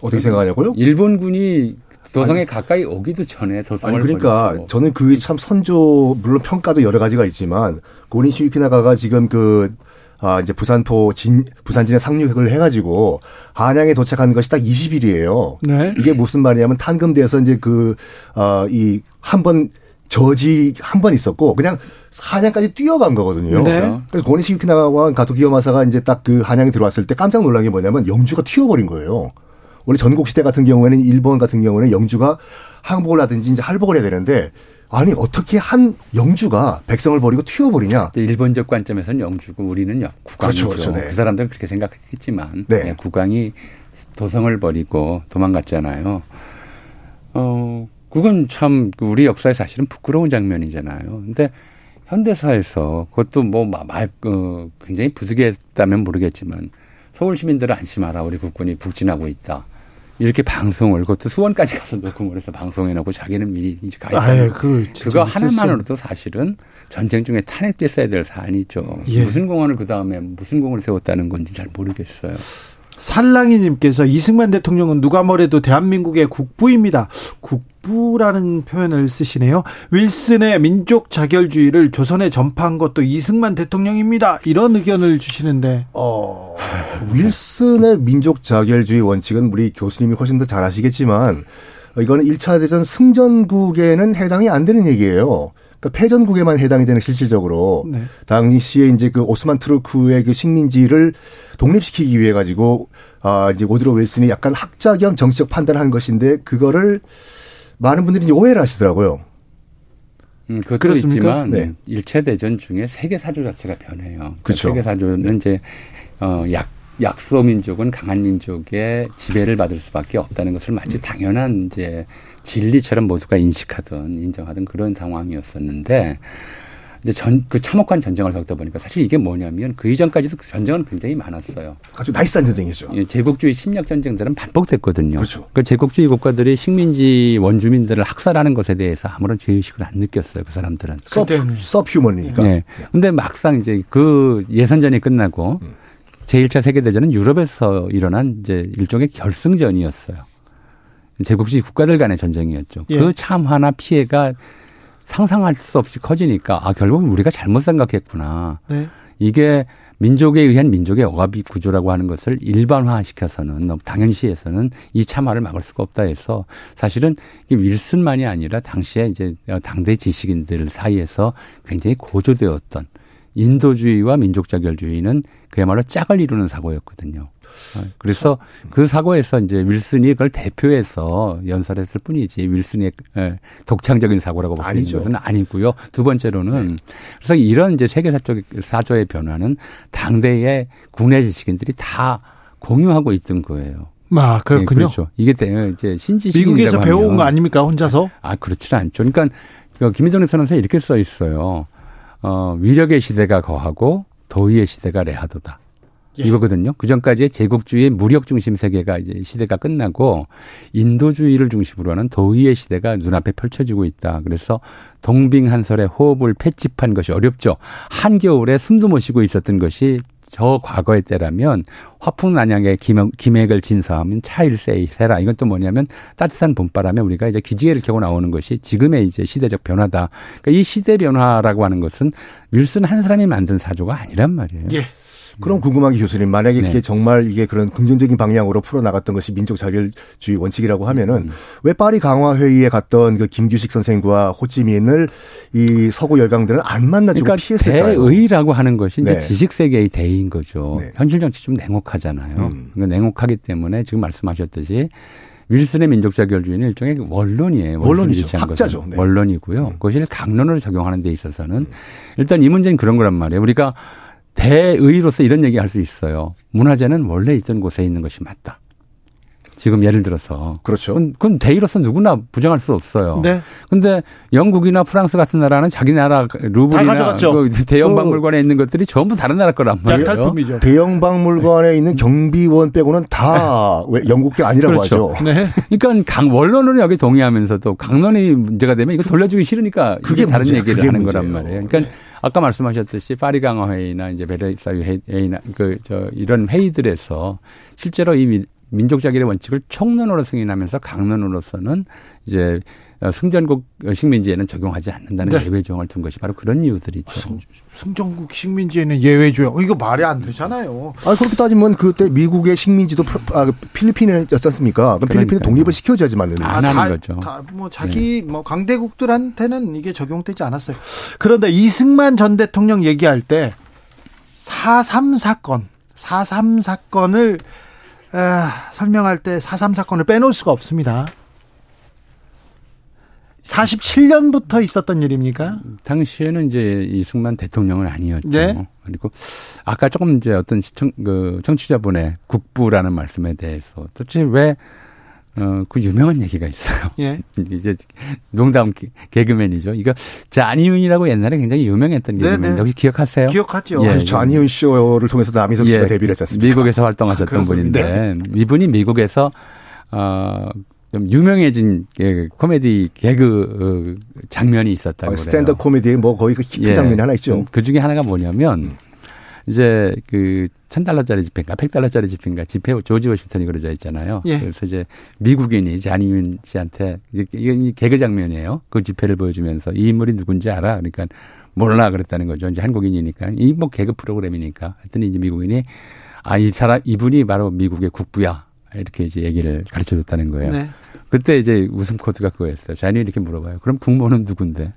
어떻게 생각하냐고요? 일본군이 도성에 아니, 가까이 오기도 전에 도성을 아니 그러니까 버리고. 저는 그게 참 선조 물론 평가도 여러 가지가 있지만 고린 시위키나가가 지금 그 아, 이제 부산포 진, 부산진에 상륙을 해가지고 한양에 도착한 것이 딱 20일이에요. 네. 이게 무슨 말이냐면 탄금대에서 이제 그, 아, 이, 한 번, 저지 한 번 있었고 그냥 한양까지 뛰어간 거거든요. 네. 그래서 고니 시 유키나와 가토 기요마사가 이제 딱 그 한양에 들어왔을 때 깜짝 놀란 게 뭐냐면 영주가 튀어버린 거예요. 원래 전국 시대 같은 경우에는 일본 같은 경우는 영주가 항복을 하든지 이제 할복을 해야 되는데 아니 어떻게 한 영주가 백성을 버리고 튀어버리냐? 일본적 관점에서는 영주고 우리는 국왕이죠. 그렇죠, 그렇죠, 네. 그 사람들은 그렇게 생각했지만 네. 국왕이 도성을 버리고 도망갔잖아요. 어 그건 참 우리 역사에 사실은 부끄러운 장면이잖아요. 근데 현대사에서 그것도 뭐 마, 마, 어, 굉장히 부득이했다면 모르겠지만 서울 시민들은 안심하라 우리 국군이 북진하고 있다. 이렇게 방송을 그것도 수원까지 가서 녹음을 해서 방송해놓고 자기는 미리 이제 가입하는 그, 그거 하나만으로도 사실은 전쟁 중에 탄핵됐어야 될 사안이죠. 예. 무슨 공원을 그 다음에 무슨 공을 세웠다는 건지 잘 모르겠어요. 살랑이님께서 이승만 대통령은 누가 뭐래도 대한민국의 국부입니다. 국부라는 표현을 쓰시네요. 윌슨의 민족 자결주의를 조선에 전파한 것도 이승만 대통령입니다. 이런 의견을 주시는데. 어, 윌슨의 민족 자결주의 원칙은 우리 교수님이 훨씬 더 잘 아시겠지만 이거는 1차 대전 승전국에는 해당이 안 되는 얘기예요. 그러니까 패전국에만 해당이 되는 실질적으로 네. 당시에 이제 그 오스만 트루크의 그 식민지를 독립시키기 위해 가지고 아 이제 오드로 윌슨이 약간 학자 겸 정치적 판단을 한 것인데 그거를 많은 분들이 이제 오해를 하시더라고요. 음, 그것도 그렇습니까? 있지만 네. 일체 대전 중에 세계 사조 자체가 변해요. 그러니까 그렇죠. 세계 사조는 이제 어 약 약소 민족은 강한 민족의 지배를 받을 수밖에 없다는 것을 마치 당연한 이제 진리처럼 모두가 인식하든 인정하든 그런 상황이었었는데 이제 전, 그 참혹한 전쟁을 겪다 보니까 사실 이게 뭐냐면 그 이전까지도 그 전쟁은 굉장히 많았어요. 아주 나이스한 전쟁이죠. 예, 제국주의 침략 전쟁들은 반복됐거든요. 그렇죠. 그 제국주의 국가들이 식민지 원주민들을 학살하는 것에 대해서 아무런 죄의식을 안 느꼈어요. 그 사람들은. 서, 퓨머니까 네. 근데 막상 이제 그 예선전이 끝나고 음. 제1차 세계대전은 유럽에서 일어난 이제 일종의 결승전이었어요. 제국주의 국가들 간의 전쟁이었죠. 예. 그 참화나 피해가 상상할 수 없이 커지니까 아 결국 우리가 잘못 생각했구나. 네. 이게 민족에 의한 민족의 억압이 구조라고 하는 것을 일반화시켜서는 너무 당연시해서는 이 참화를 막을 수가 없다 해서 사실은 이게 윌슨만이 아니라 당시에 이제 당대 지식인들 사이에서 굉장히 고조되었던 인도주의와 민족자결주의는 그야말로 짝을 이루는 사고였거든요. 아, 그래서 그 사고에서 이제 윌슨이 그걸 대표해서 연설했을 뿐이지 윌슨의 독창적인 사고라고 볼수 있는 것은 아니고요. 두 번째로는 네. 그래서 이런 이제 세계 사적 사조의 변화는 당대의 국내 지식인들이 다 공유하고 있던 거예요. 아, 그렇군요. 네, 그렇죠. 이게 이제 신지식 미국에서 배워온 거 아닙니까 혼자서? 아, 그렇지는 않죠. 그러니까 그 김희정 선언서에 이렇게 써 있어요. 어, 위력의 시대가 거하고 도의의 시대가 레하도다. 예. 이거거든요. 그 전까지의 제국주의 무력 중심 세계가 이제 시대가 끝나고 인도주의를 중심으로 하는 도의의 시대가 눈앞에 펼쳐지고 있다. 그래서 동빙한설의 호흡을 패집한 것이 어렵죠. 한겨울에 숨도 못 쉬고 있었던 것이 저 과거의 때라면 화풍난양의 기맥 을 진사하면 차일세이세라. 이건 또 뭐냐면 따뜻한 봄바람에 우리가 이제 기지개를 켜고 나오는 것이 지금의 이제 시대적 변화다. 그러니까 이 시대 변화라고 하는 것은 윌슨 한 사람이 만든 사조가 아니란 말이에요. 예. 그럼 궁금한 게 교수님 만약에 네. 그게 정말 이게 그런 긍정적인 방향으로 풀어 나갔던 것이 민족 자결주의 원칙이라고 하면은 음. 왜 파리 강화 회의에 갔던 그 김규식 선생과 호찌민을 이 서구 열강들은 안 만나주고 그러니까 피했을까요? 대의라고 하는 것이 이제 네. 지식 세계의 대의인 거죠. 네. 현실 정치 좀 냉혹하잖아요. 음. 그러니까 냉혹하기 때문에 지금 말씀하셨듯이 윌슨의 민족자결주의는 일종의 원론이에요. 원론이죠. 학자죠. 네. 원론이고요. 음. 그것을 강론으로 적용하는 데 있어서는 일단 이 문제는 그런 거란 말이에요. 우리가 대의로서 이런 얘기 할 수 있어요. 문화재는 원래 있던 곳에 있는 것이 맞다. 지금 예를 들어서. 그렇죠. 그건, 그건 대의로서 누구나 부정할 수 없어요. 네. 근데 영국이나 프랑스 같은 나라는 자기 나라 가져갔죠. 그 대형 그 박물관에 있는 것들이 전부 다른 나라 거란 말이에요. 약탈품이죠. 대형 박물관에 있는 경비원 빼고는 다왜 영국계 아니라고 그렇죠. 하죠. 네. 그러니까 강 원론은 여기 동의하면서도 강론이 문제가 되면 이거 돌려주기 싫으니까 그게 다른 문제예요. 얘기를 그게 하는 거란 문제예요. 말이에요. 그러니까 아까 말씀하셨듯이 파리 강화 회의나 이제 베르사유 회의나 그 저 이런 회의들에서 실제로 이 민- 민족 자결의 원칙을 총론으로 승인하면서 강론으로서는 이제 어, 승전국 식민지에는 적용하지 않는다는 네. 예외 조항을 둔 것이 바로 그런 이유들이죠. 승, 승전국 식민지에는 예외 조항. 어, 이거 말이 안 되잖아요. 아 그렇게 따지면 그때 미국의 식민지도 프- 아, 필리핀이었지 않습니까? 그럼 필리핀은 그러니까요. 독립을 시켜줘야지만 안 하는 다, 거죠. 다 뭐 자기 뭐 강대국들한테는 이게 적용되지 않았어요. 그런데 이승만 전 대통령 얘기할 때 4.3 사건, 4.3 사건을 아, 설명할 때 4.3 사건을 빼놓을 수가 없습니다. 47년부터 있었던 일입니까? 당시에는 이제 이승만 대통령은 아니었죠. 네. 그리고 아까 조금 이제 어떤 시청 그 청취자분의 국부라는 말씀에 대해서 도대체 왜 어, 그 유명한 얘기가 있어요. 예. 이제 농담 개- 개그맨이죠. 이거 자니윤이라고 옛날에 굉장히 유명했던 네, 개그맨. 네. 혹시 기억하세요? 기억하죠. 예. 아니, 자니윤 쇼를 통해서 남희석 씨가 데뷔를 했지 않습니까? 미국에서 활동하셨던 그렇습니다. 분인데 이분이 미국에서 어, 좀 유명해진 예, 코미디 개그 어, 장면이 있었다고 아, 그래요. 스탠드 코미디의 뭐 거의 그 히트 예. 장면이 하나 있죠. 그 중에 하나가 뭐냐면 이제 그 천 달러짜리 지폐인가 백 달러짜리 지폐인가 지폐 조지 워싱턴이 그려져 있잖아요. 예. 그래서 이제 미국인이 자니윤 씨한테 이게 이게 개그 장면이에요. 그 지폐를 보여주면서 이 인물이 누군지 알아? 그러니까 몰라 그랬다는 거죠. 이제 한국인이니까 이 뭐 개그 프로그램이니까. 했더니 이제 미국인이 아 이 사람 이분이 바로 미국의 국부야. 이렇게 이제 얘기를 가르쳐 줬다는 거예요. 네. 그때 이제 웃음 코드가 그거였어요. 자니 이렇게 물어봐요. 그럼 국모는 누군데?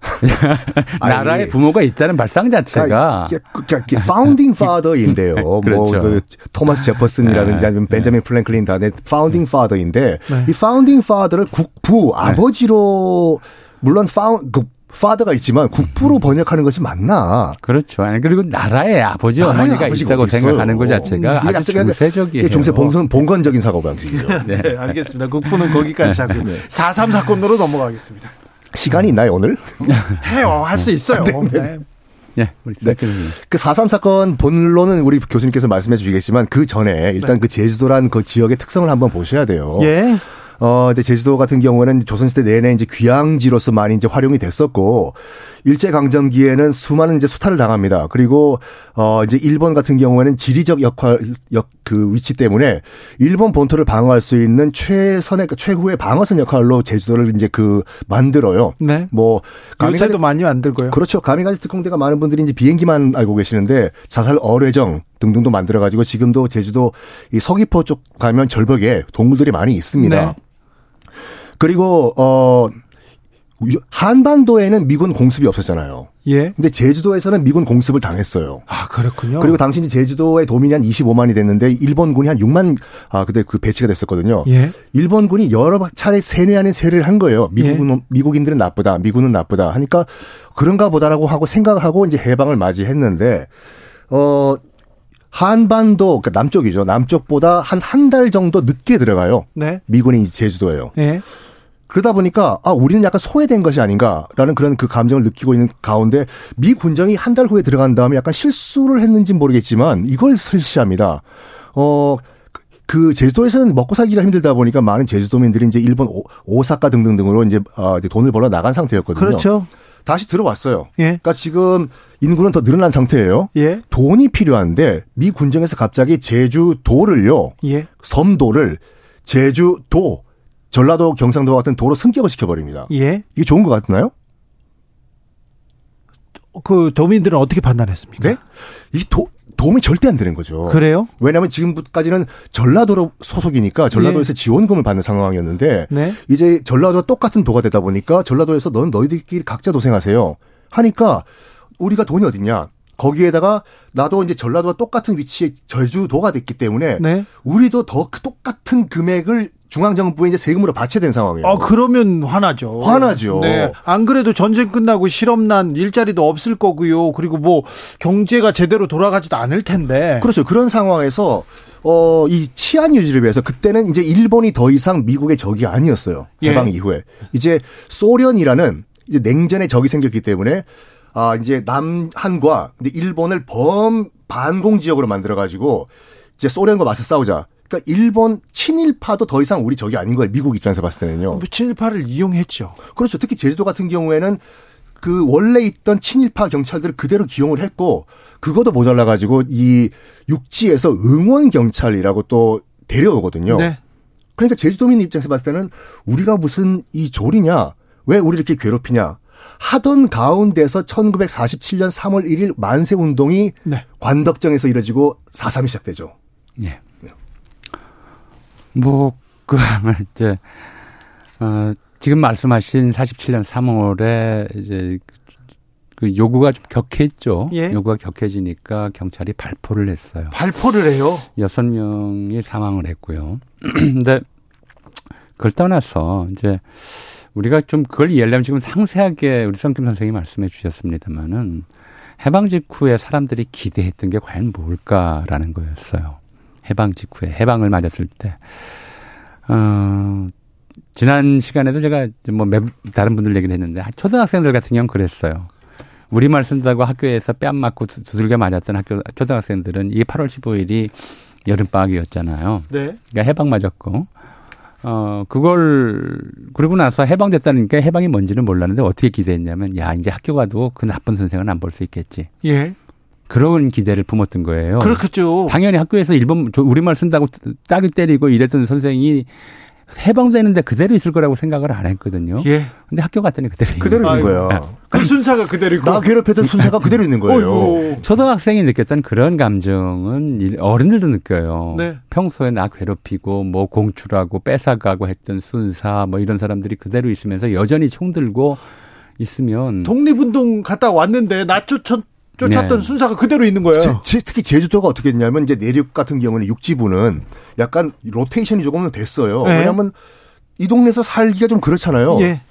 나라에 아니, 부모가 있다는 발상 자체가 이게, 이게, 이게 founding father인데요. 그렇죠. 뭐그 토마스 제퍼슨이라든지 네. 아니면 벤자민 프랭클린 다음에 founding father인데 네. 이 founding father를 국부 아버지로 물론 파운 그 파더가 있지만 국부로 번역하는 것이 맞나? 그렇죠. 아니, 그리고 나라의 아버지 나라의 어머니가 아버지가 있다고 있어요? 생각하는 것 자체가 이게 아주 중세적이에요. 중세 봉선 봉건적인 사고 방식이죠. 네. 네, 알겠습니다. 국부는 거기까지 하고 4.3 사건으로 넘어가겠습니다. 시간이 있나요 오늘? 해요. 할 수 있어요. 네. 예, 우리 네. 교수님. 그4.3 사건 본론은 우리 교수님께서 말씀해 주시겠지만 그 전에 일단 그 제주도란 그 지역의 특성을 한번 보셔야 돼요. 예. 어, 근데 제주도 같은 경우에는 조선시대 내내 이제 귀향지로서 많이 이제 활용이 됐었고, 일제강점기에는 수많은 이제 수탈을 당합니다. 그리고, 어, 이제 일본 같은 경우에는 지리적 역할, 역, 그 위치 때문에 일본 본토를 방어할 수 있는 최선의, 그 최후의 방어선 역할로 제주도를 이제 그 만들어요. 네. 뭐, 요새도 많이 만들고요. 그렇죠. 가미가지 특공대가 많은 분들이 이제 비행기만 알고 계시는데 자살 어뢰정 등등도 만들어 가지고 지금도 제주도 이 서귀포 쪽 가면 절벽에 동물들이 많이 있습니다. 네. 그리고 어 한반도에는 미군 공습이 없었잖아요. 예. 근데 제주도에서는 미군 공습을 당했어요. 아, 그렇군요. 그리고 당시 이제 제주도의 도민이 한 25만이 됐는데 일본군이 한 6만 아 그때 그 배치가 됐었거든요. 예. 일본군이 여러 차례 세뇌 아닌 세례를 한 거예요. 미국은 미국인들은 나쁘다, 미군은 나쁘다 하니까 그런가 보다라고 하고 생각을 하고 이제 해방을 맞이했는데 어 한반도 그러니까 남쪽이죠. 남쪽보다 한 한 달 정도 늦게 들어가요. 네. 미군이 제주도예요. 예. 그러다 보니까 아 우리는 약간 소외된 것이 아닌가라는 그런 그 감정을 느끼고 있는 가운데 미 군정이 한 달 후에 들어간 다음에 약간 실수를 했는지 는 모르겠지만 이걸 설시합니다. 어. 그 제주도에서는 먹고 살기가 힘들다 보니까 많은 제주도민들이 이제 일본 오, 오사카 등등등으로 이제, 아, 이제 돈을 벌어 나간 상태였거든요. 그렇죠. 다시 들어왔어요. 예. 그러니까 지금 인구는 더 늘어난 상태예요. 예. 돈이 필요한데 미 군정에서 갑자기 제주도를요. 예. 섬도를 제주도 전라도 경상도 같은 도로 승격을 시켜버립니다. 예. 이게 좋은 것 같나요? 그 도민들은 어떻게 판단했습니까? 네? 이 도, 도움이 절대 안 되는 거죠. 그래요? 왜냐하면 지금까지는 전라도로 소속이니까 전라도에서 예. 지원금을 받는 상황이었는데 네. 이제 전라도와 똑같은 도가 되다 보니까 전라도에서 넌 너희들끼리 각자 도생하세요 하니까 우리가 돈이 어딨냐 거기에다가 나도 이제 전라도와 똑같은 위치에 제주도가 됐기 때문에 네. 우리도 더그 똑같은 금액을 중앙정부에 이제 세금으로 되는 상황이에요. 어, 그러면 화나죠. 화나죠. 네. 안 그래도 전쟁 끝나고 실업난 일자리도 없을 거고요. 그리고 뭐 경제가 제대로 돌아가지도 않을 텐데. 그렇죠. 그런 상황에서 어, 이 치안 유지를 위해서 그때는 이제 일본이 더 이상 미국의 적이 아니었어요. 예. 해방 이후에. 이제 소련이라는 이제 냉전의 적이 생겼기 때문에 아, 이제 남한과 이제 일본을 범 반공 지역으로 만들어 가지고 이제 소련과 맞서 싸우자. 그러니까 일본 친일파도 더 이상 우리 적이 아닌 거예요. 미국 입장에서 봤을 때는요. 뭐 친일파를 이용했죠. 그렇죠. 특히 제주도 같은 경우에는 그 원래 있던 친일파 경찰들을 그대로 기용을 했고 그것도 모자라 가지고 이 육지에서 응원 경찰이라고 또 데려오거든요. 네. 그러니까 제주도민 입장에서 봤을 때는 우리가 무슨 이 조리냐? 왜 우리 이렇게 괴롭히냐? 하던 가운데서 1947년 3월 1일 만세 운동이 네. 관덕정에서 이뤄지고 4.3이 시작되죠. 예. 뭐, 그, 이제, 어, 지금 말씀하신 47년 3월에 이제 그 요구가 좀 격했죠. 예. 요구가 격해지니까 경찰이 발포를 했어요. 발포를 해요. 여섯 명이 사망을 했고요. 근데 그걸 떠나서 이제 우리가 좀 그걸 이해하려면 지금 상세하게 우리 성김 선생님이 말씀해 주셨습니다만은 해방 직후에 사람들이 기대했던 게 과연 뭘까라는 거였어요. 해방 직후에 해방을 맞았을 때. 어, 지난 시간에도 제가 뭐 매- 다른 분들 얘기를 했는데 초등학생들 같은 경우는 그랬어요. 우리말 쓴다고 학교에서 뺨 맞고 두- 두들겨 맞았던 학교 초등학생들은 이게 8월 15일이 여름방학이었잖아요. 네. 그러니까 해방 맞았고, 어, 그걸, 그러고 나서 해방됐다니까 해방이 뭔지는 몰랐는데 어떻게 기대했냐면, 야, 이제 학교 가도 그 나쁜 선생은 안 볼 수 있겠지. 예. 그런 기대를 품었던 거예요. 그렇겠죠. 당연히 학교에서 일본, 저 우리말 쓴다고 딱을 때리고 이랬던 선생이 해방되는데 그대로 있을 거라고 생각을 안 했거든요. 예. 근데 학교 갔더니 그대로 있는 그대로 있는. 거예요. 그 순사가 그대로 있고. 나 괴롭혔던 순사가 그대로 있는 거예요. 어이구. 초등학생이 느꼈던 그런 감정은 이- 어른들도 느껴요. 네. 평소에 나 괴롭히고 뭐 공출하고 뺏어가고 했던 순사 뭐 이런 사람들이 그대로 있으면서 여전히 총 들고 있으면 독립운동 갔다 왔는데 나 쫓았, 쫓았던 네. 순사가 그대로 있는 거예요. 제- 제- 특히 제주도가 어떻게 했냐면 이제 내륙 같은 경우는 육지부는 약간 로테이션이 조금은 됐어요. 네. 왜냐하면 이 동네에서 살기가 좀 그렇잖아요. 예.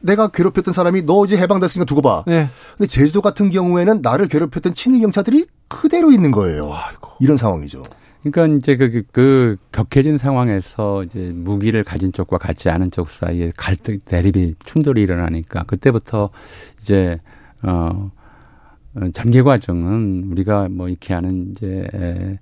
내가 괴롭혔던 사람이 너 이제 해방됐으니까 두고 봐. 네. 근데 제주도 같은 경우에는 나를 괴롭혔던 친일 경찰들이 그대로 있는 거예요. 이런 상황이죠. 그러니까 이제 그, 그, 그 격해진 상황에서 이제 무기를 가진 쪽과 갖지 않은 쪽 사이에 갈등, 대립이, 충돌이 일어나니까 그때부터 이제, 어, 어, 전개 과정은 우리가 뭐 이렇게 하는 이제 에,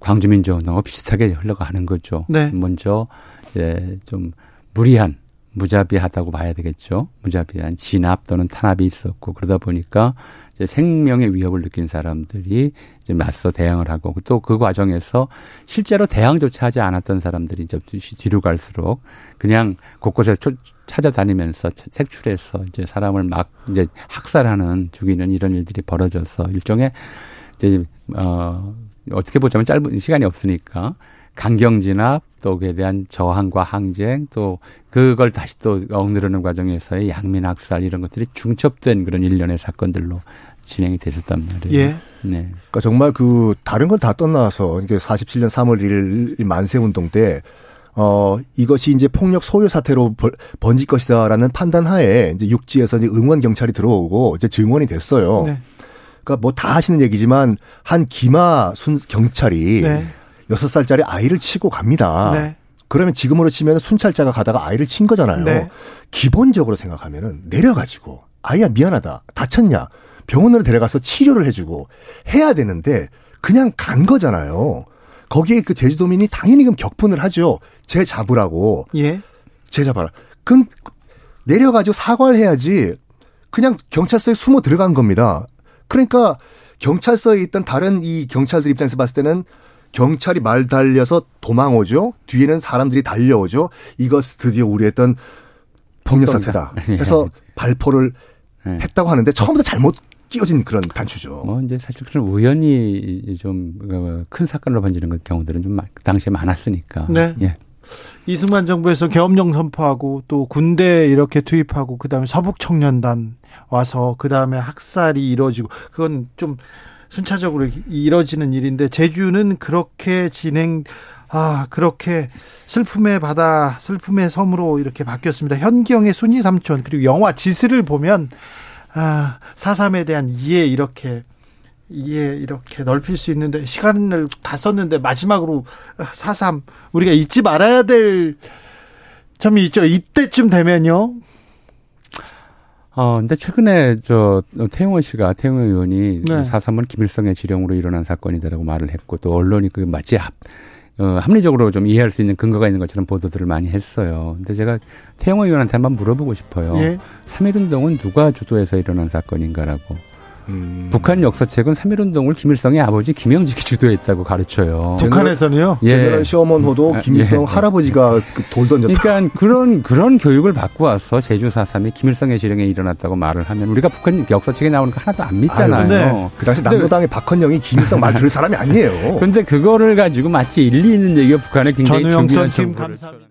광주민주운동과 비슷하게 흘러가는 거죠. 네. 먼저 이제 좀 무리한 무자비하다고 봐야 되겠죠. 무자비한 진압 또는 탄압이 있었고 그러다 보니까 이제 생명의 위협을 느낀 사람들이 이제 맞서 대응을 하고 또 그 과정에서 실제로 대항조차 하지 않았던 사람들이 이제 뒤로 갈수록 그냥 곳곳에 초- 찾아다니면서 색출해서 이제 사람을 막 이제 학살하는 죽이는 이런 일들이 벌어져서 일종의 이제 어 어떻게 보자면 짧은 시간이 없으니까 강경 진압 또 그에 대한 저항과 항쟁 또 그걸 다시 또 억누르는 과정에서의 양민 학살 이런 것들이 중첩된 그런 일련의 사건들로 진행이 됐었단 말이에요. 예. 네. 그러니까 정말 그 다른 건 다 떠나서 이게 47년 3월 1일 만세 운동 때 어, 이것이 이제 폭력 소요 사태로 벌- 번질 것이다라는 판단 하에 이제 육지에서 이제 응원 경찰이 들어오고 이제 증원이 됐어요. 네. 그러니까 뭐 다 하시는 얘기지만 한 기마 순 경찰이 네. 여섯 살짜리 아이를 치고 갑니다. 네. 그러면 지금으로 치면 순찰자가 가다가 아이를 친 거잖아요. 네. 기본적으로 생각하면은 내려가지고 아이야 미안하다 다쳤냐 병원으로 데려가서 치료를 해주고 해야 되는데 그냥 간 거잖아요. 거기에 그 제주도민이 당연히 그럼 격분을 하죠. 쟤 잡으라고 예. 쟤 잡아라. 그럼 내려가지고 사과를 해야지 그냥 경찰서에 숨어 들어간 겁니다. 그러니까 경찰서에 있던 다른 이 경찰들 입장에서 봤을 때는 경찰이 말 달려서 도망오죠. 뒤에는 사람들이 달려오죠. 이것 드디어 우리 했던 폭력 사태다. 예. 해서 발포를 네. 했다고 하는데 처음부터 잘못 끼어진 그런 단추죠. 뭐 이제 사실 그런 우연히 좀 큰 사건으로 번지는 경우들은 좀 당시에 많았으니까. 네. 예. 이승만 정부에서 계엄령 선포하고 또 군대 이렇게 투입하고 그다음에 서북 청년단 와서 그다음에 학살이 이루어지고 그건 좀 순차적으로 이뤄지는 일인데 제주는 그렇게 진행 아 그렇게 슬픔의 바다 슬픔의 섬으로 이렇게 바뀌었습니다. 현기영의 순이 삼촌 그리고 영화 지스를 보면 아 사삼에 대한 이해 이렇게 이해 이렇게 넓힐 수 있는데 시간을 다 썼는데 마지막으로 사삼 우리가 잊지 말아야 될 점이 있죠. 이때쯤 되면요. 어, 근데 최근에 저 태영원 씨가 태영원 의원이 네. 사삼은 김일성의 지령으로 일어난 사건이다라고 말을 했고 또 언론이 그 마치 합, 어, 합리적으로 좀 이해할 수 있는 근거가 있는 것처럼 보도들을 많이 했어요. 근데 제가 태영원 의원한테 한번 물어보고 싶어요. 예. 3.1운동은 누가 주도해서 일어난 사건인가라고. 음. 북한 역사책은 3.1운동을 김일성의 아버지 김영직이 주도했다고 가르쳐요. 북한에서는요. 제너럴 쇼먼호도 아, 김일성 예. 할아버지가 그돌 던졌다. 그러니까 그런 그런 교육을 받고 와서 제주 4.3이 김일성의 지령에 일어났다고 말을 하면 우리가 북한 역사책에 나오는 거 하나도 안 믿잖아요. 아유, 네. 그 당시 남로당의 박헌영이 김일성 말 들을 사람이 아니에요. 근데 그거를 가지고 마치 일리 있는 얘기가 북한에 굉장히 중요한 정보를 감사합니다.